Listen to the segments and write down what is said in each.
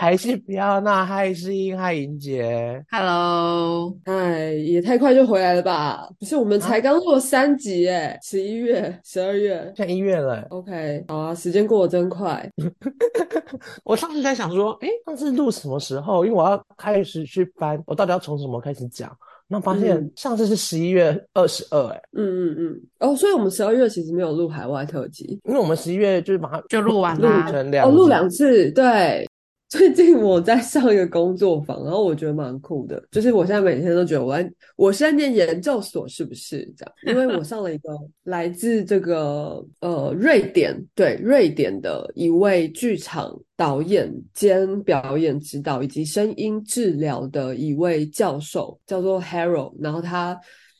欢迎大家回来排戏，不要那，嗨，是英，嗨，莹姐。Hello，哎，也太快就回来了吧？不是，我们才刚录了三集哎，十一月、十二月。现在一月了，OK，好啊，时间过得真快。我上次在想说，诶，上次录什么时候？因为我要开始去翻，我到底要从什么开始讲？那发现嗯上次是十一月二十二，哎，嗯嗯嗯。哦，所以我们十二月其实没有录海外特辑，因为我们十一月就是把它就录完录啦哦，录成两集两次。对，最近我在上一个工作坊，然后我觉得蛮酷的，就是我现在每天都觉得我我是在念研究所，是不是这样？因为我上了一个来自这个呃瑞典，对瑞典的一位剧场导演兼表演指导以及声音治疗的一位教授，叫做 Harold，然后他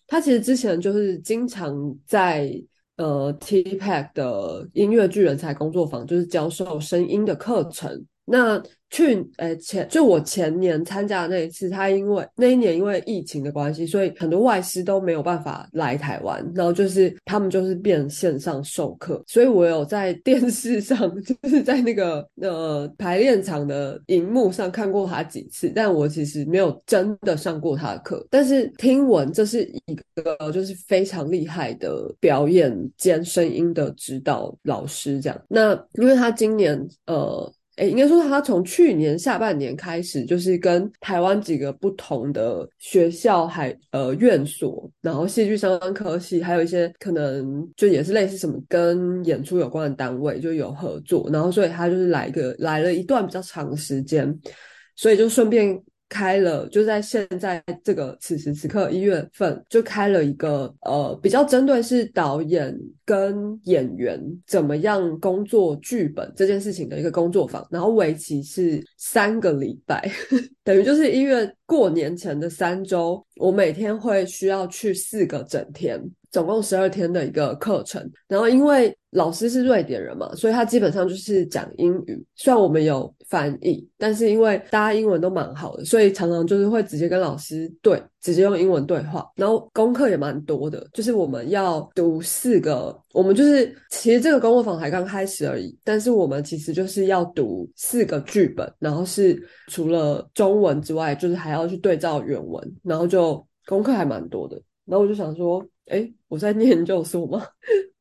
他其实之前就是经常在。呃 TPAC 的音乐剧人才工作坊，就是教授声音的课程。那去呃前就我前年参加的那一次，他因为那一年因为疫情的关系，所以很多外师都没有办法来台湾，然后就是他们就是变线上授课，所以我有在电视上，就是在那个 呃排练场的荧幕上看过他几次，但我其实没有真的上过他的课，但是听闻这是一个就是非常厉害的表演兼声音的指导老师，这样。那因为他今年呃。哎，应该说他从去年下半年开始，就是跟台湾几个不同的学校还呃院所，然后戏剧相关科系，还有一些可能就也是类似什么跟演出有关的单位就有合作，然后所以他就是来个来了一段比较长的时间，所以就顺便开了，就在现在这个此时此刻一月份就开了一个呃比较针对是导演跟演员怎么样工作剧本这件事情的一个工作坊，然后为期是三个礼拜，等于就是一月过年前的三周，我每天会需要去四个整天。总共十二天的一个课程，然后因为老师是瑞典人嘛，所以他基本上就是讲英语。虽然我们有翻译，但是因为大家英文都蛮好的，所以常常就是会直接跟老师对，直接用英文对话。然后功课也蛮多的，就是我们要读四个，我们就是其实这个工作坊才刚开始而已，但是我们其实就是要读四个剧本，然后是除了中文之外，就是还要去对照原文，然后就功课还蛮多的。然后我就想说，哎，我在念咒术吗？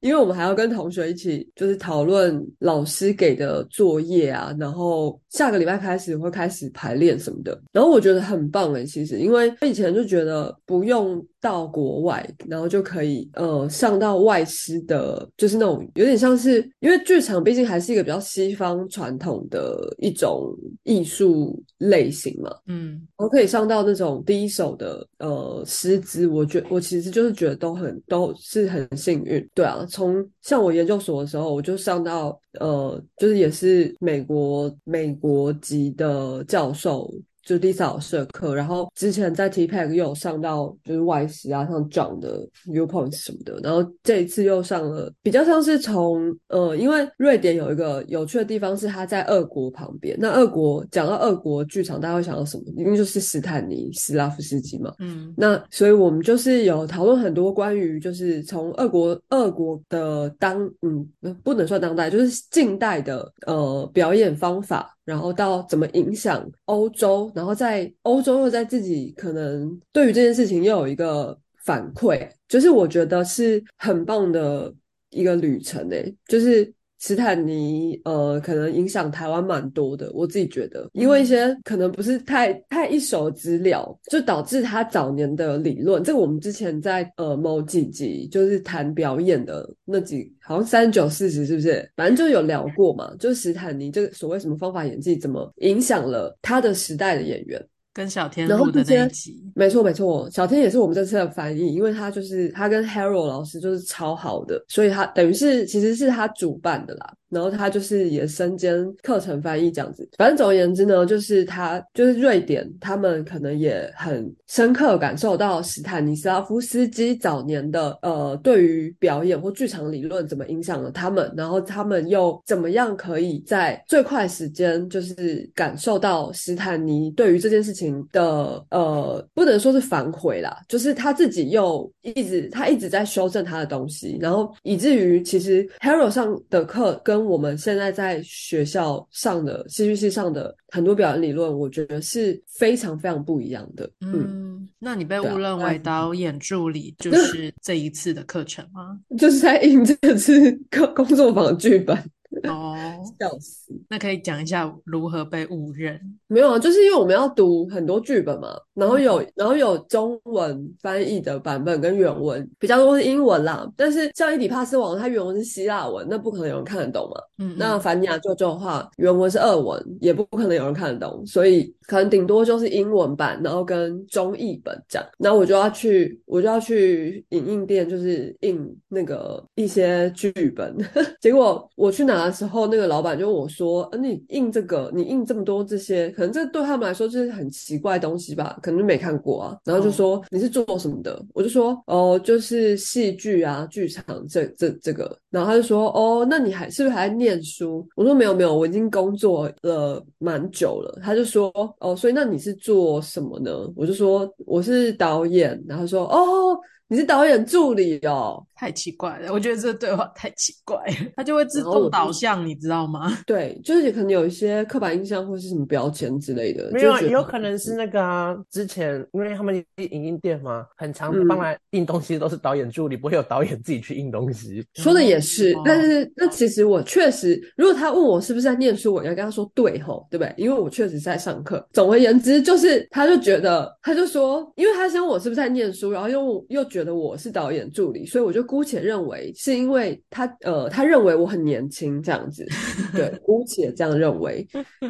因为我们还要跟同学一起，就是讨论老师给的作业啊，然后下个礼拜开始会开始排练什么的。然后我觉得很棒诶，其实因为以前就觉得不用到国外，然后就可以呃上到外师的，就是那种有点像是，因为剧场毕竟还是一个比较西方传统的一种艺术类型嘛，嗯，我可以上到那种第一手的呃师资，我觉我其实就是觉得都很都是很幸运，对啊，从像我研究所的时候，我就上到呃，就是也是美国美国籍的教授。就 Lisa 老师的课，然后之前在 TPAC 又有上到就是外师啊，像 John 的 Viewpoints 什么的，然后这一次又上了，比较像是从呃，因为瑞典有一个有趣的地方是它在俄国旁边，那俄国讲到俄国剧场，大家会想到什么？一定就是斯坦尼斯拉夫斯基嘛，嗯，那所以我们就是有讨论很多关于就是从俄国俄国的当嗯不能算当代，就是近代的呃表演方法，然后到怎么影响欧洲，然后在欧洲又在自己可能对于这件事情又有一个反馈，就是我觉得是很棒的一个旅程诶，就是。斯坦尼，呃，可能影响台湾蛮多的，我自己觉得，因为一些可能不是太太一手的资料，就导致他早年的理论，这个我们之前在呃某几集就是谈表演的那几，好像三十九四十是不是？反正就有聊过嘛，就是斯坦尼这个所谓什么方法演技，怎么影响了他的时代的演员。跟小天然后录的这些那一集，没错没错，小天也是我们这次的翻译，因为他就是他跟 Harold 老师就是超好的，所以他等于是其实是他主办的啦。然后他就是也身兼课程翻译这样子。反正总而言之呢，就是他就是瑞典，他们可能也很深刻感受到史坦尼斯拉夫斯基早年的呃对于表演或剧场理论怎么影响了他们，然后他们又怎么样可以在最快时间就是感受到史坦尼对于这件事情情的呃，不能说是反悔啦，就是他自己又一直他一直在修正他的东西，然后以至于其实 Hero 上的课跟我们现在在学校上的戏剧系上的很多表演理论，我觉得是非常非常不一样的。嗯，嗯，那你被误认为导演助理就 是这一次的课程吗？就是在印这次工工作坊剧本，哦，笑死。那可以讲一下如何被误认？没有啊，就是因为我们要读很多剧本嘛，然后有然后有中文翻译的版本跟原文，比较多是英文啦。但是像《伊底帕斯王》，它原文是希腊文，那不可能有人看得懂嘛。嗯，那嗯凡尼亚舅舅的话，原文是俄文，也不可能有人看得懂，所以可能顶多就是英文版，然后跟中译本这样。然后我就要去，我就要去影印店，就是印那个一些剧本。结果我去拿的时候，那个老板就问我说：“呃，你印这个，你印这么多这些，可能这对他们来说就是很奇怪的东西吧？可能就没看过啊。”然后就说：“你是做什么的？”我就说：“哦，就是戏剧啊，剧场这这这个。”然后他就说：“哦，那你还是不是还在念书？”我说：“没有没有，我已经工作了蛮久了。”他就说：“哦，所以那你是做什么呢？”我就说：“我是导演。”然后说：“哦，你是导演助理哦。”太奇怪了，我觉得这对话太奇怪了，他就会自动导向，你知道吗？对，就是可能有一些刻板印象或是什么标签之类的，没有也有可能是那个啊，之前因为他们影印店嘛，很常嗯帮来印东西都是导演助理，不会有导演自己去印东西。说的也是，哦但是那其实我确实，如果他问我是不是在念书，我应该跟他说对吼，对不对？因为我确实在上课。总而言之，就是他就觉得，他就说，因为他先问我是不是在念书，然后又又觉得我是导演助理，所以我就姑且认为是因为他呃，他认为我很年轻这样子，对，姑且这样认为。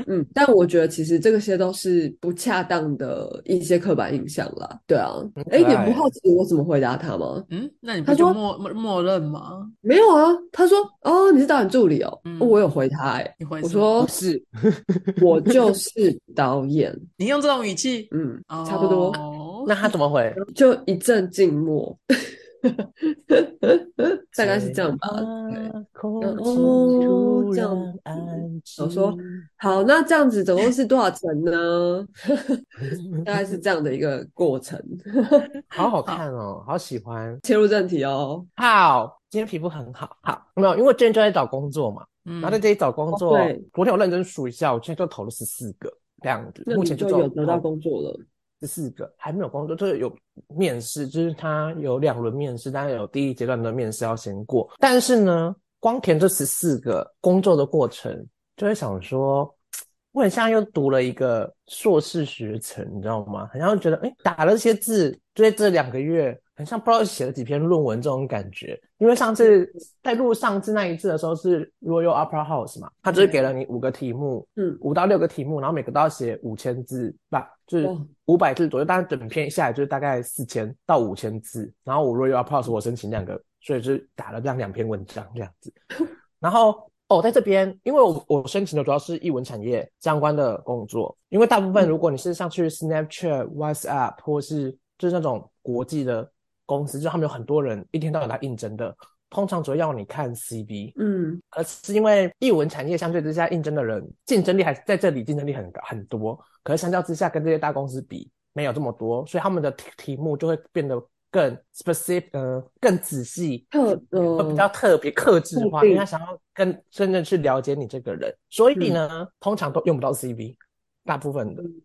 嗯，但我觉得其实这个些都是不恰当的一些刻板印象啦。对啊，哎，你不好奇我怎么回答他吗？嗯，那你说就默默默认吗？没有啊，他说哦，你是导演助理哦，嗯哦我有回他哎、你回我说是，我就 是导演，你用这种语气，嗯，差不多，哦那他怎么回？就一阵静默，大概是这样吧。哦这样安静。我说好，那这样子总共是多少层呢？大概是这样的一个过程。好好看哦，好喜欢。切入正题哦，好，今天皮肤很好。好，没有，因为我最近就在找工作嘛，嗯然后在这里找工作，昨天我认真数一下，我现在就投了十四个这样子，那你目前就有得到工作了。这四个，还没有工作，就是有面试，就是他有两轮面试，当然有第一阶段的面试要先过。但是呢，光填这十四个工作的过程，就会想说，我很像又读了一个硕士学程，你知道吗？很像觉得，哎，打了这些字，就在这两个月，很像不知道写了几篇论文这种感觉。因为上次在录上次那一次的时候是 Royal Opera House 嘛，他就是给了你五个题目，嗯五到六个题目，然后每个都要写五千字吧，就是五百字左右，但是整篇下来就是大概四千到五千字。然后我 Royal Opera House 我申请两个，所以就打了这样两篇文章这样子。然后哦，在这边，因为我我申请的主要是译文产业相关的工作，因为大部分如果你是上去 Snapchat、WhatsApp 或是就是那种国际的公司，就他们有很多人一天到晚来应征的，通常主要要你看 CV，嗯。而是因为译文产业相对之下应征的人竞争力还是在这里竞争力很很多，可是相较之下跟这些大公司比没有这么多，所以他们的题题目就会变得更 specific，呃，更仔细，特呃比呃较特别、克制的话因为他想要更真正去了解你这个人，所以呢，通常都用不到 CV，大部分的嗯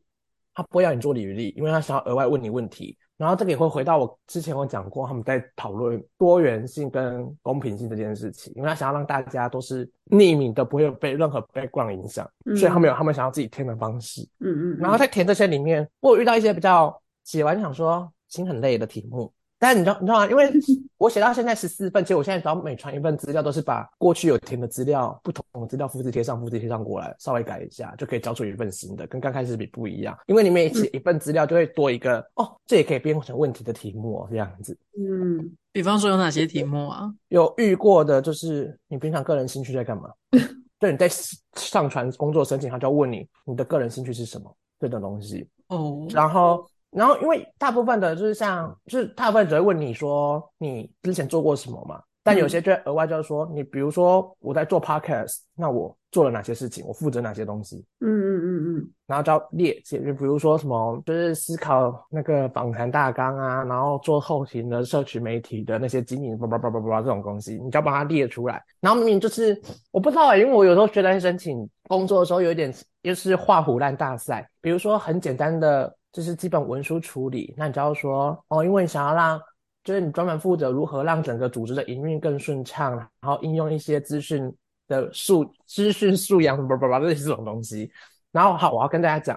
他不会要你做履历，因为他想要额外问你问题。然后这个也会回到我之前我讲过，他们在讨论多元性跟公平性这件事情，因为他想要让大家都是匿名的，不会被任何 background 影响，嗯所以他们有他们想要自己填的方式。嗯嗯，然后在填这些里面，我有遇到一些比较写完想说心很累的题目，但你知道你知道吗？因为 我写到现在十四份，其实我现在只要每传一份资料，都是把过去有填的资料、不同的资料复制贴上、复制贴上过来，稍微改一下，就可以交出一份新的，跟刚开始比不一样。因为你每写一份资料，就会多一个、哦，这也可以变成问题的题目哦，这样子。嗯比方说有哪些题目啊？有遇过的就是你平常个人兴趣在干嘛？对，你在上传工作申请，他就要问你你的个人兴趣是什么这种东西。哦，然后，然后因为大部分的就是像，就是大部分只会问你说你之前做过什么嘛，但有些就会额外就是说，你比如说我在做 podcast，那我做了哪些事情，我负责哪些东西，嗯嗯嗯嗯。嗯然后就要列解，就比如说什么，就是思考那个访谈大纲啊，然后做后勤的社群媒体的那些经营，叭叭叭叭叭这种东西，你就要把它列出来。然后明明就是我不知道哎、因为我有时候觉得申请工作的时候有一点就是画虎烂大赛，比如说很简单的就是基本文书处理，那你就要说哦，因为你想要让就是你专门负责如何让整个组织的营运更顺畅，然后应用一些资讯的素资讯素养，叭叭叭类似这种东西。然后好，我要跟大家讲，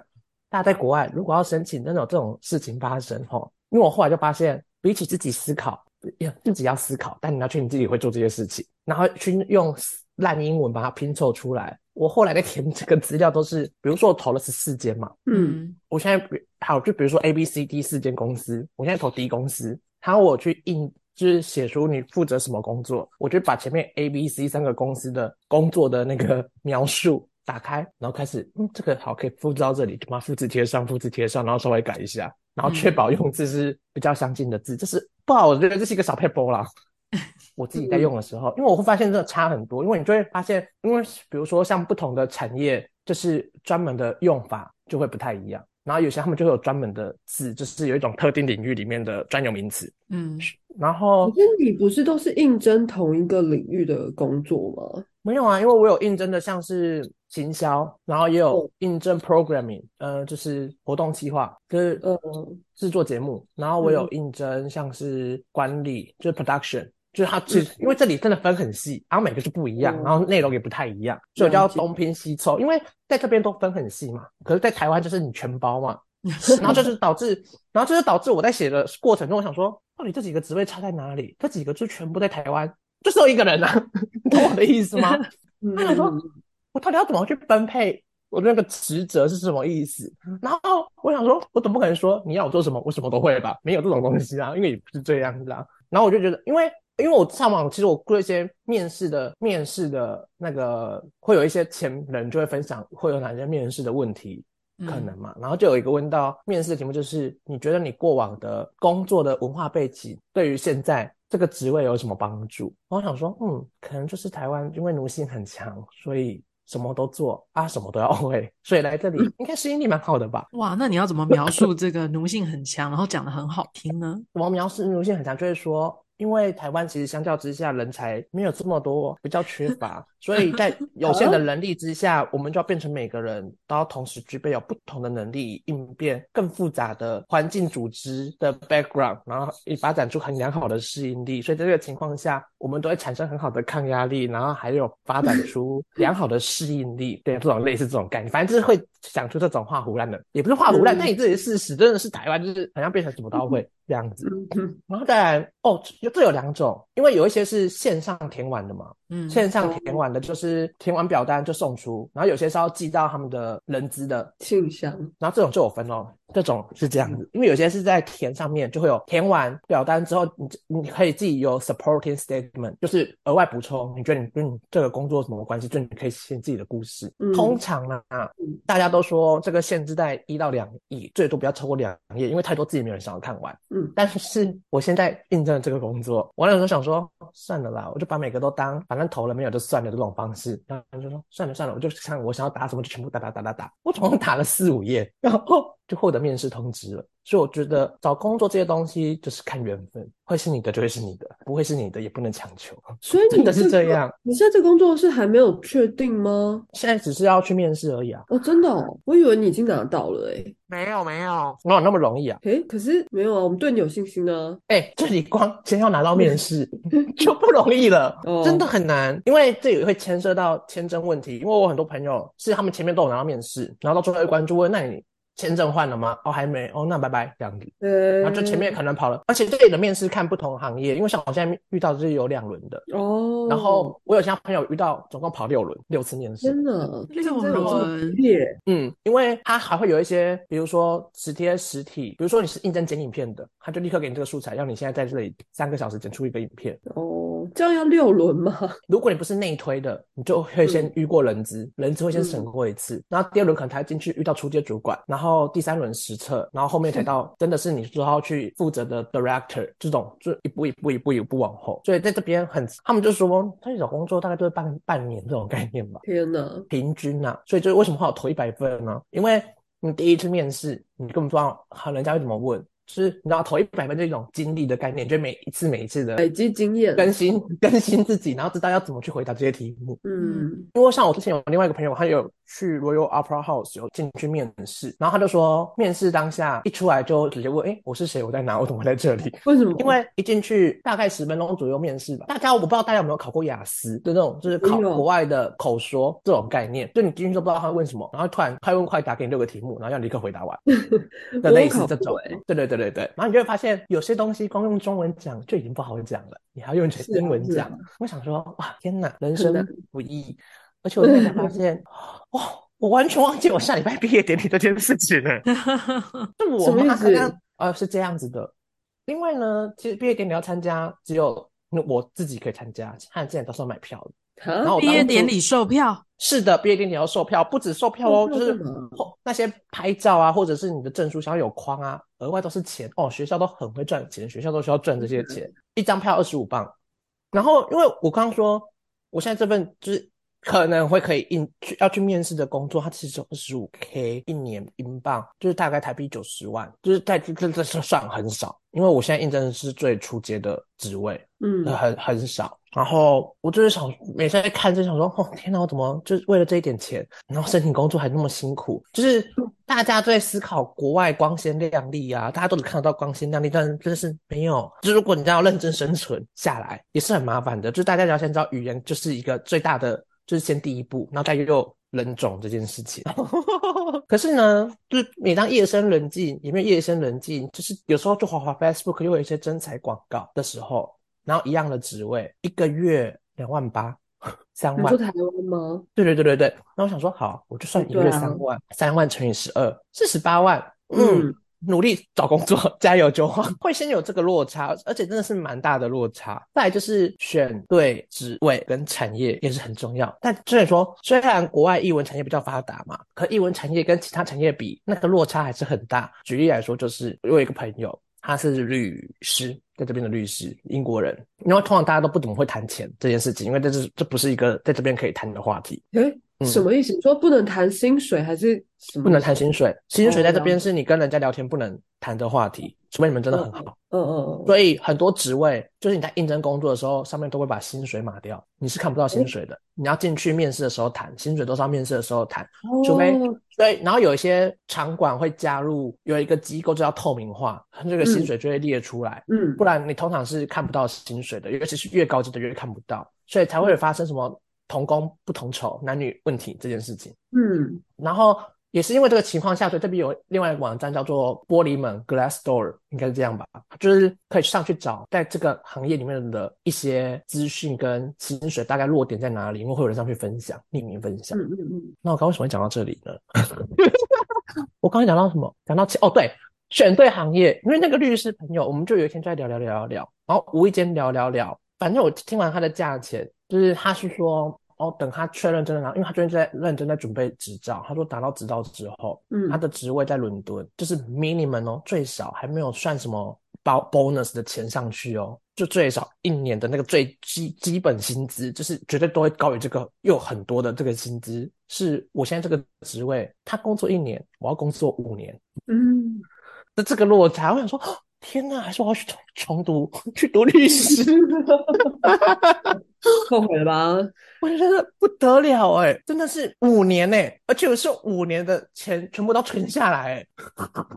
大家在国外如果要申请真的有这种事情发生吼，因为我后来就发现，比起自己思考，呀自己要思考，但你要确定自己会做这些事情，然后去用烂英文把它拼凑出来。我后来在填这个资料都是，比如说我投了十四间嘛，嗯，我现在比好，就比如说 A、B、C、D 四间公司，我现在投 D 公司，然后我去印，就是写出你负责什么工作，我就把前面 A、B、C 三个公司的工作的那个 描述打开，然后开始，嗯，这个好可以复制到这里，就把它复制贴上，复制贴上，然后稍微改一下，然后确保用字是比较相近的字，这是不好，我觉得这是一个小 paper 啦。我自己在用的时候，因为我会发现这个差很多，因为你就会发现，因为比如说像不同的产业，就是专门的用法就会不太一样，然后有些他们就会有专门的字，就是有一种特定领域里面的专有名词，嗯，然后可是你不是都是应征同一个领域的工作吗？没有啊，因为我有应征的像是行销，然后也有哦。应征 programming，呃，就是活动计划，就是呃制作节目，然后我有嗯。应征像是管理，就是 production。就是它其实因为这里真的分很细，然后每个是不一样，嗯然后内容也不太一样，所以我就要东拼西凑。因为在这边都分很细嘛，可是在台湾就是你全包嘛，然后就是导致，然后就是导致我在写的过程中，我想说，到底这几个职位差在哪里？这几个就全部在台湾，就只有一个人啊，你懂我的意思吗？嗯他想说，我到底要怎么去分配我的那个职责是什么意思？然后我想说，我总不可能说你要我做什么，我什么都会吧？没有这种东西啊，因为也不是这样子啊。然后我就觉得，因为因为我上网，其实我过一些面试的面试的那个，会有一些前人就会分享会有哪些面试的问题。可能嘛，然后就有一个问到面试的题目，就是你觉得你过往的工作的文化背景对于现在这个职位有什么帮助？我想说，嗯，可能就是台湾因为奴性很强，所以什么都做啊，什么都要 会，所以来这里应该适应力蛮好的吧？哇，那你要怎么描述这个奴性很强，然后讲的很好听呢？怎么描述奴性很强？就是说，因为台湾其实相较之下人才没有这么多，比较缺乏，所以在 有限的能力之下，我们就要变成每个人都要同时具备有不同的能力，应变更复杂的环境组织的 background，然后以发展出很良好的适应力。所以在这个情况下，我们都会产生很好的抗压力，然后还有发展 出良好的适应力。对，这种类似这种概念，反正就是会想出这种画胡乱的，也不是画胡乱，嗯那你这里是事实，真的是台湾就是好像变成什么都会这样子。嗯然后当然哦，这这有两种，因为有一些是线上填完的嘛，嗯，线上填完的就是填完表单就送出，然后有些是要寄到他们的人资的，信箱，然后这种就有分哦，这种是这样子，因为有些是在填上面就会有填完表单之后，你你可以自己有 supporting statement，就是额外补充，你觉得你跟你这个工作什么关系，就你可以写自己的故事。嗯。通常呢、嗯。大家都说这个限制在一到两页，最多不要超过两页，因为太多字也没有人想要看完。嗯。但是我现在印证了这个工作，我那时候想说，算了啦，我就把每个都当反正投了没有就算了这种方式，然后就说算了算了，我就看我想要打什么就全部打打打打打，我总共打了四五页，然后就获得面试通知了。所以我觉得找工作这些东西就是看缘分，会是你的就会是你的，不会是你的也不能强求，所以你真的是这样。你现在这工作是还没有确定吗？现在只是要去面试而已啊，哦，真的哦，我以为你已经拿到了诶。没有没有，哪有那么容易啊？诶，可是没有啊，我们对你有信心啊。哎、这里光先要拿到面试 就不容易了，哦真的很难，因为这也会牵涉到签证问题。因为我很多朋友是他们前面都有拿到面试，然后到最后一关就问：那你签证换了吗？哦，还没。哦，那拜拜这样子。呃，然后就前面可能跑了，而且这里的面试看不同行业，因为像我现在遇到的是有两轮的，哦，然后我有其他朋友遇到总共跑六轮，六次面试。真的，六轮嗯，因为他还会有一些，比如说实贴实体，比如说你是应征剪影片的，他就立刻给你这个素材，让你现在在这里三个小时剪出一个影片。哦，哦，这样要六轮吗？如果你不是内推的，你就会先遇过人资，人资会先审过一次，然后第二轮可能才进去遇到初阶主管，然后第三轮实测，然后后面才到 真的是你说要去负责的 director 这种，就一步一步一步一步往后。所以在这边很，他们就说他去找工作大概都是半半年这种概念吧，天哪！平均呐、所以就是为什么会有投一百份呢？因为你第一次面试，你根本不知道好人家会怎么问，就是你知道投一百分这种经历的概念，就每一次每一次的累积经验，更新 更新自己，然后知道要怎么去回答这些题目。嗯因为像我之前有另外一个朋友，他有去 Royal Opera House 有进去面试，然后他就说，面试当下一出来就直接问，哎，我是谁？我在哪？我怎么会在这里？为什么？因为一进去大概十分钟左右面试吧，大家我不知道大家有没有考过雅思的那种，就是考国外的口说这种概念，就你进去都不知道他会问什么，然后突然快问快答给你六个题目，然后要立刻回答完 的类似这种我有考过欸。对对对对对，然后你就会发现有些东西光用中文讲就已经不好讲了，你还要用英文讲。我想说，哇，天哪，人生不易。而且我现在才发 现，哇，我完全忘记我下礼拜毕业典礼这件事情了。是我什么意思妈刚刚呃是这样子的。另外呢，其实毕业典礼要参加，只有我自己可以参加，其他人之前都是要买票的。然啊后毕业典礼售票，是的，毕业典礼要售票，不止售票哦，就是后那些拍照啊，或者是你的证书想要有框啊，额外都是钱哦。学校都很会赚钱，学校都需要赚这些钱，一张票二十五磅。然后，因为我刚刚说，我现在这份就是可能会可以应去要去面试的工作，它其实有二十五 k 一年英镑，就是大概台币九十万，就是在这这这这算很少，因为我现在应征的是最初阶的职位，嗯呃很很少。然后我就是想，每次在看就想说，哦天哪，我怎么就是为了这一点钱，然后申请工作还那么辛苦？就是大家都在思考国外光鲜亮丽啊，大家都能看得到光鲜亮丽，但真的是没有。就如果你要认真生存下来，也是很麻烦的。就是大家要先知道语言就是一个最大的，就是先第一步，然后再又人种这件事情。可是呢，就是每当夜深人静，也没有夜深人静，就是有时候就滑滑 Facebook 又有一些真彩广告的时候，然后一样的职位，一个月两万八，三万你说，台湾吗？对对对对对。那我想说，好，我就算一个月三万，三万乘以十二，四十八万，嗯嗯。努力找工作，加油就好。会先有这个落差，而且真的是蛮大的落差。再来就是选对职位跟产业也是很重要。但虽然说，虽然国外译文产业比较发达嘛，可译文产业跟其他产业比，那个落差还是很大。举例来说，就是我有一个朋友，他是律师，在这边的律师，英国人。因为通常大家都不怎么会谈钱这件事情，因为这是这不是一个在这边可以谈的话题。诶，嗯什么意思？你说不能谈薪水还是什么？不能谈薪水，薪水在这边是你跟人家聊天不能谈的话题，除非你们真的很好。嗯嗯嗯，所以很多职位就是你在应征工作的时候，上面都会把薪水码掉，你是看不到薪水的。你要进去面试的时候谈，薪水都是要面试的时候谈。除非哦所以，然后有一些场馆会加入有一个机构叫透明化，这个薪水就会列出来，嗯不然你通常是看不到薪水的，尤其是越高级的越看不到，所以才会发生什么同工不同酬、男女问题这件事情。嗯然后也是因为这个情况下，所以这边有另外一个网站叫做玻璃门 （Glassdoor），应该是这样吧，就是可以上去找在这个行业里面的一些资讯跟薪水大概落点在哪里，因为会有人上去分享，匿名分享。嗯嗯嗯，那我刚为什么会讲到这里呢？我刚才讲到什么？讲到哦，对，选对行业，因为那个律师朋友，我们就有一天就在聊聊聊聊聊，然后无意间聊聊聊，反正我听完他的价钱，就是他是说，哦，等他确认真的拿，因为他最近在认真在准备执照，他说拿到执照之后，嗯。他的职位在伦敦，就是 minimum 哦，最少还没有算什么包 bonus 的钱上去哦，就最少一年的那个最基基本薪资，就是绝对都会高于这个又很多的这个薪资，是我现在这个职位，他工作一年，我要工作五年嗯，那这个落差，我想说，哦天哪，还是我要去重重读去读律师，后悔了吧？我觉得不得了哎、真的是五年哎、而且我是五年的钱全部都存下来哎、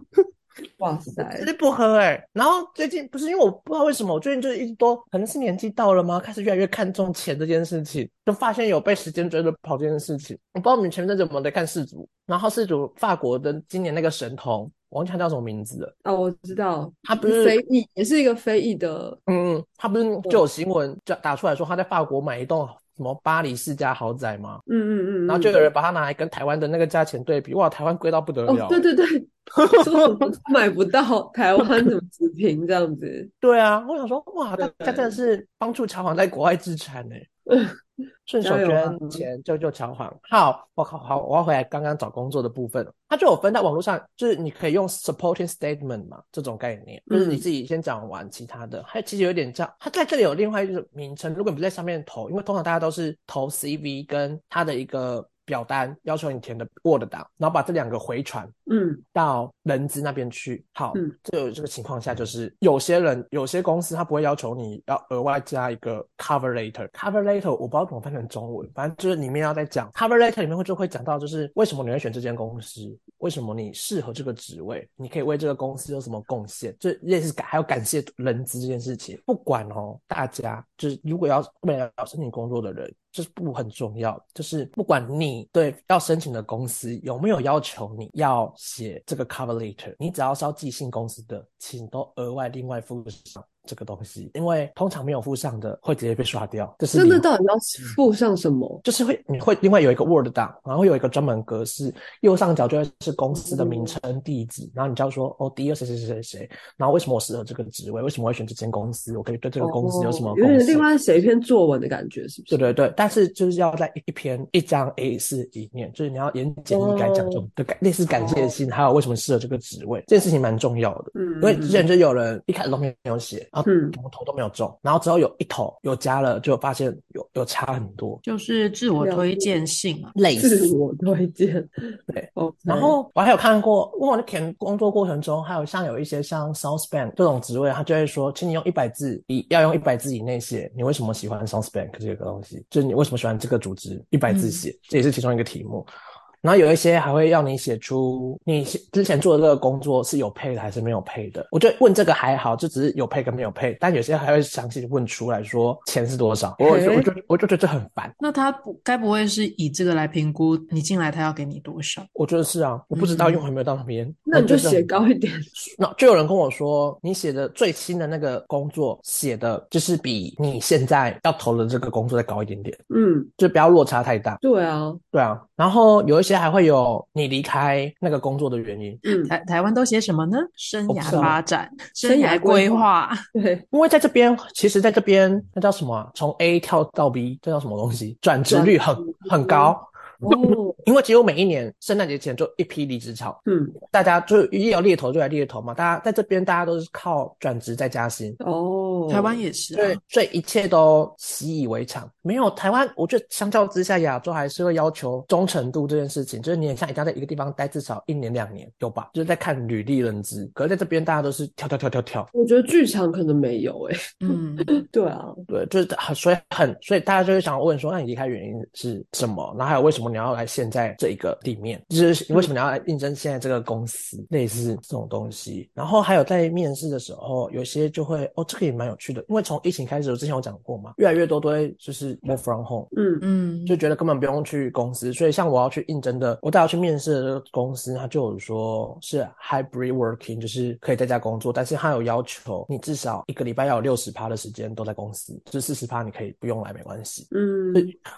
哇塞绝，对不喝哎、然后最近不是因为我不知道为什么，我最近就是一直都可能是年纪到了吗？开始越来越看重钱这件事情，就发现有被时间追着跑这件事情。我不知道你们前阵子有没有在看世足，然后世足法国的今年那个神童，我忘记他叫什么名字了，哦，我知道，他不是非裔，也是一个非裔的，嗯，嗯，他不是就有新闻就打出来说他在法国买一栋什么巴黎世家豪宅吗？嗯嗯嗯，然后就有人把它拿来跟台湾的那个价钱对比，哇，台湾贵到不得了。哦，对对对，说什么买不到台湾怎么持平这样子。对啊，我想说，哇，大家真的是帮助侨行在国外资产呢。顺手捐钱救救偿还。好，我靠，好，我要回来刚刚找工作的部分。它就有分到网络上，就是你可以用 supporting statement 嘛，这种概念，就是你自己先讲完其他的。还其实有点像，它在这里有另外一个名称。如果你不在上面投，因为通常大家都是投 CV 跟它的一个。表单要求你填的 Word 档，然后把这两个回传，嗯，到人资那边去。好，嗯，这有这个情况下，就是有些人、有些公司他不会要求你要额外加一个 cover letter。cover letter 我不知道怎么翻成中文，反正就是里面要在讲 cover letter 里面会就会讲到，就是为什么你会选这间公司，为什么你适合这个职位，你可以为这个公司有什么贡献，就类似感还有感谢人资这件事情。不管哦，大家就是如果要未来要申请工作的人。这不很重要，就是不管你对要申请的公司有没有要求你要写这个 cover letter，你只要是要寄信公司的，请都额外另外附上。这个东西，因为通常没有附上的会直接被刷掉。就是真的，到底要附上什么？就是会，你会另外有一个 Word 档，然后有一个专门格式，右上角就会是公司的名称、地址，然后你就要说哦，第一个谁谁谁谁谁，然后为什么我适合这个职位？为什么会选这间公司？我可以对这个公司有什么？有点另外写一篇作文的感觉，是不是？对对对，但是就是要在一篇一张 A 四里面，就是你要言简意赅讲这种的感类似感谢信，还有为什么适合这个职位，这件事情蛮重要的。嗯，因为之前就有人一开始都没有写，然后怎么投都没。有中，然后只要有一头有加了，就发现有有差很多，就是自我推荐信嘛，类似自我推荐，对。然后我还有看过，因为我在填工作过程中，还有像有一些像 Southbank 这种职位，他就会说，请你用一百字以要用一百字以内写，你为什么喜欢 Southbank 这个东西，就是你为什么喜欢这个组织，一百字写，这也是其中一个题目。然后有一些还会要你写出你之前做的这个工作是有配的还是没有配的。我觉得问这个还好，就只是有配跟没有配。但有些还会详细问出来说钱是多少。我我就我就觉得这很烦。那他不该不会是以这个来评估你进来他要给你多少？我觉得是啊，我不知道因为还没有到那边。那你就写高一点。那就有人跟我说，你写的最新的那个工作写的就是比你现在要投的这个工作再高一点点。嗯，就不要落差太大。对啊，对啊。然后有一些还会有你离开那个工作的原因。嗯，台台湾都写什么呢？生涯发展、生涯规划。对，因为在这边，其实在这边那叫什么？从 A 跳到 B，这叫什么东西？转职率很很高。哦，因为只有每一年圣诞节前就一批离职潮，嗯，大家就一要猎头就来猎头嘛，大家在这边大家都是靠转职再加薪。哦，台湾也是，对，所以一切都习以为常。没有台湾，我觉得相较之下，亚洲还是会要求忠诚度这件事情，就是你像一定要在一个地方待至少一年两年，有吧？就是在看履历认知。可是在这边大家都是跳跳跳跳跳。我觉得剧场可能没有诶。嗯，对啊，对，就是很所以很所以大家就会想问说，那你离开原因是什么？然后还有为什么？你要来现在这一个地面，就是你为什么你要来应征现在这个公司？类似这种东西。然后还有在面试的时候，有些就会哦，这个也蛮有趣的，因为从疫情开始，我之前有讲过嘛，越来越多都会就是 work from home，嗯嗯，就觉得根本不用去公司。所以像我要去应征的，我带我去面试的这个公司，他就有说是 hybrid working，就是可以在家工作，但是他有要求你至少一个礼拜要有六十趴的时间都在公司，就是四十趴你可以不用来没关系。嗯，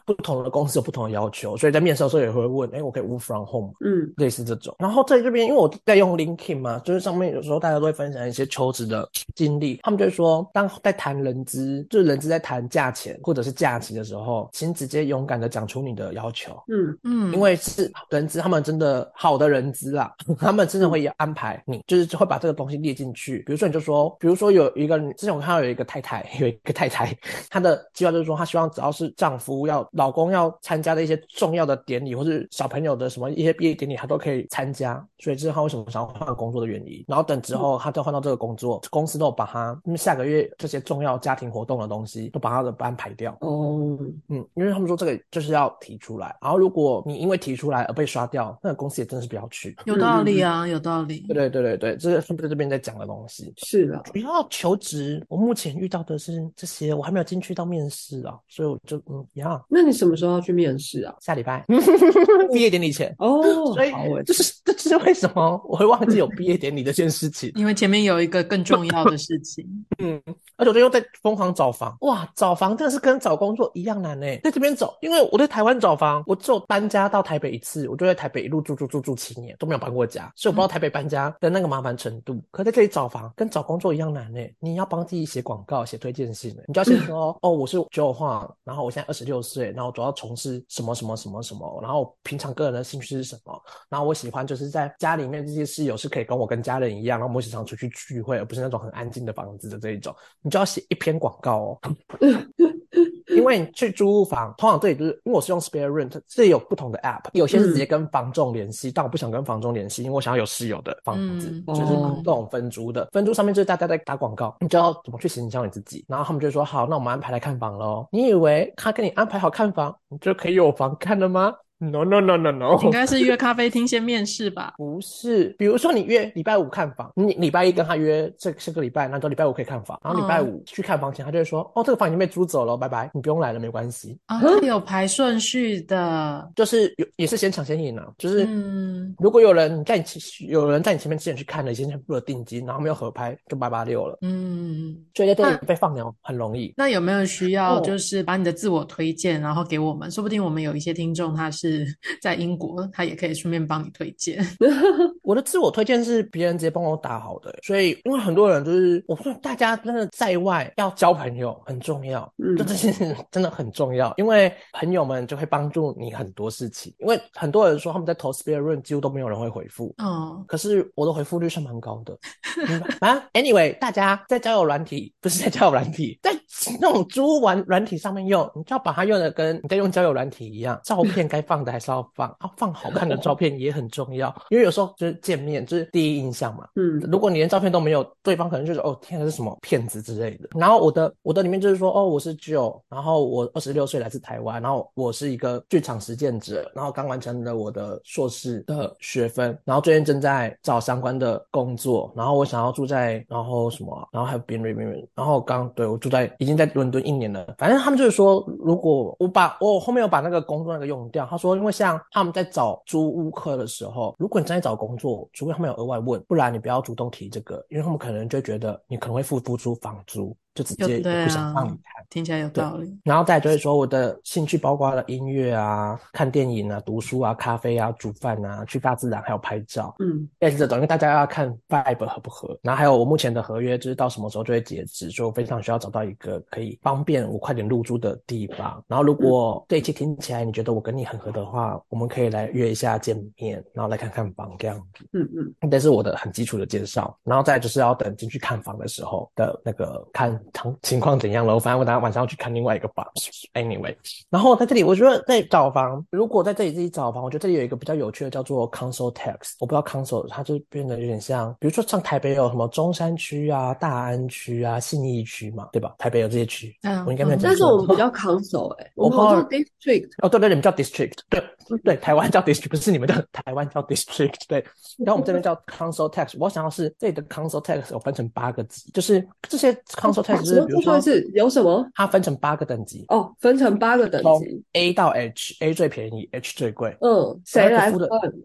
不同的公司有不同的要求，所以在面试的时候也会问，哎，我可以 work from home，嗯，类似这种。然后在这边，因为我在用 LinkedIn 嘛，就是上面有时候大家都会分享一些求职的经历，他们就会说，当在谈人资，就是人资在谈价钱或者是假期的时候，请直接勇敢的讲出你的要求，嗯。嗯，因为是人资，他们真的好的人资啦，他们真的会安排你，就是会把这个东西列进去。比如说，你就说，比如说有一个之前我看到有一个太太，有一个太太，她的计划就是说，她希望只要是丈夫要老公要参加的一些重要的典礼，或是小朋友的什么一些毕业典礼，他都可以参加。所以这是他为什么想要换工作的原因。然后等之后，他再换到这个工作，公司都把他下个月这些重要家庭活动的东西都把他的班排掉。哦，嗯，因为他们说这个就是要提出来。然后如果你因为提出来而被刷掉，那个公司也真的是不要去。有道理啊，有道理。对对对对对，这是不是这边在讲的东西？是的，主要求职，我目前遇到的是这些，我还没有进去到面试啊，所以我就嗯呀。那你什么时候要去面试啊？下礼拜 毕业典礼前哦，所以这是这是为什么我会忘记有毕业典礼这件事情？因为前面有一个更重要的事情。嗯，而且我又在疯狂找房，哇，找房真的是跟找工作一样难呢。在这边找，因为我在台湾找房，我只有搬家到台北一次，我就在台北一路住住住住七年都没有搬过家，所以我不知道台北搬家的那个麻烦程度。可在这里找房跟找工作一样难呢，你要帮自己写广告、写推荐信你就要先说哦，我是九号，然后我现在二十六岁，然后主要从事什么什么什么什么，然后平常个人的兴趣是什么，然后我喜欢就是在家里面这些室友是可以跟我跟家人一样，然后我们时常出去聚会，而不是那种很安静的房子的这一种，你就要写一篇广告哦。因为你去租屋房，通常这里就是因为我是用 Spare Rent，这里有不同的 App，有些是直接跟房仲联系，但我不想跟房仲联系，因为我想要有室友的房子，就是这种分租的。分租上面就是大家在打广告，你知道怎么去形象你自己，然后他们就说好，那我们安排来看房喽。你以为他跟你安排好看房，你就可以有房看了吗？No no no no no，应该是约咖啡厅先面试吧？不是，比如说你约礼拜五看房，你礼拜一跟他约这这个礼拜，那到礼拜五可以看房，然后礼拜五去看房前，他就会说，哦，这个房已经被租走了，拜拜，你不用来了，没关系啊，有排顺序的，就是有也是先抢先赢啊，就是嗯，如果有人在你前有人在你前面之前去看了，先付了定金，然后没有合拍，就八八六了，嗯，所以在这里被放鸟很容易。那有没有需要就是把你的自我推荐，然后给我们，说不定我们有一些听众他是。在英国，他也可以顺便帮你推荐。我的自我推荐是别人直接帮我打好的，所以因为很多人就是，我说大家真的在外要交朋友很重要，就这件事真的很重要，因为朋友们就会帮助你很多事情。因为很多人说他们在投 spare room，几乎都没有人会回复，嗯，可是我的回复率是蛮高的。啊，anyway，大家在交友软体不是在交友软体，在那种租玩软体上面用，你就要把它用的跟你在用交友软体一样，照片该放的还是要。放啊，放好看的照片也很重要，因为有时候就是见面就是第一印象嘛。嗯，如果你连照片都没有，对方可能就是哦，天，这是什么骗子之类的。然后我的我的里面就是说，哦，我是 Joe，然后我二十六岁，来自台湾，然后我是一个剧场实践者，然后刚完成了我的硕士的学分，然后最近正在找相关的工作，然后我想要住在，然后什么，然后还有别人别人，然后刚对我住在已经在伦敦一年了，反正他们就是说，如果我把我后面有把那个工作那个用掉，他说因为像。他们在找租屋客的时候，如果你正在找工作，除非他们有额外问，不然你不要主动提这个，因为他们可能就觉得你可能会付不出房租。就直接不想让你看，听起来有道理。然后再就是说，我的兴趣包括了音乐啊、看电影啊、读书啊、咖啡啊、煮饭啊、去大自然，还有拍照。嗯，类似这种，因为大家要看 vibe 合不合。然后还有我目前的合约，就是到什么时候就会截止，所以我非常需要找到一个可以方便我快点入住的地方。然后如果这一期听起来你觉得我跟你很合的话，我们可以来约一下见面，然后来看看房这样子。嗯嗯，这是我的很基础的介绍。然后再就是要等进去看房的时候的那个看。情情况怎样了？我反正我等下晚上要去看另外一个房。Anyway，然后在这里，我觉得在找房，如果在这里自己找房，我觉得这里有一个比较有趣的，叫做 Council Tax。我不知道 Council，它就变得有点像，比如说像台北有什么中山区啊、大安区啊、信义区嘛，对吧？台北有这些区，嗯，我应该没有。但是我们比较 Council 哎，我们叫 District。哦，对对，你们叫 District，对对，台湾叫 District，不是你们的 台湾叫 District，对。然后我们这边叫 Council Tax。我想要是这里的 Council Tax 有分成八个级，就是这些 Council Tax 是。比如说是有什么？它分成八个等级哦，分成八个等级，A 到 H，A 最便宜，H 最贵。嗯，谁来分？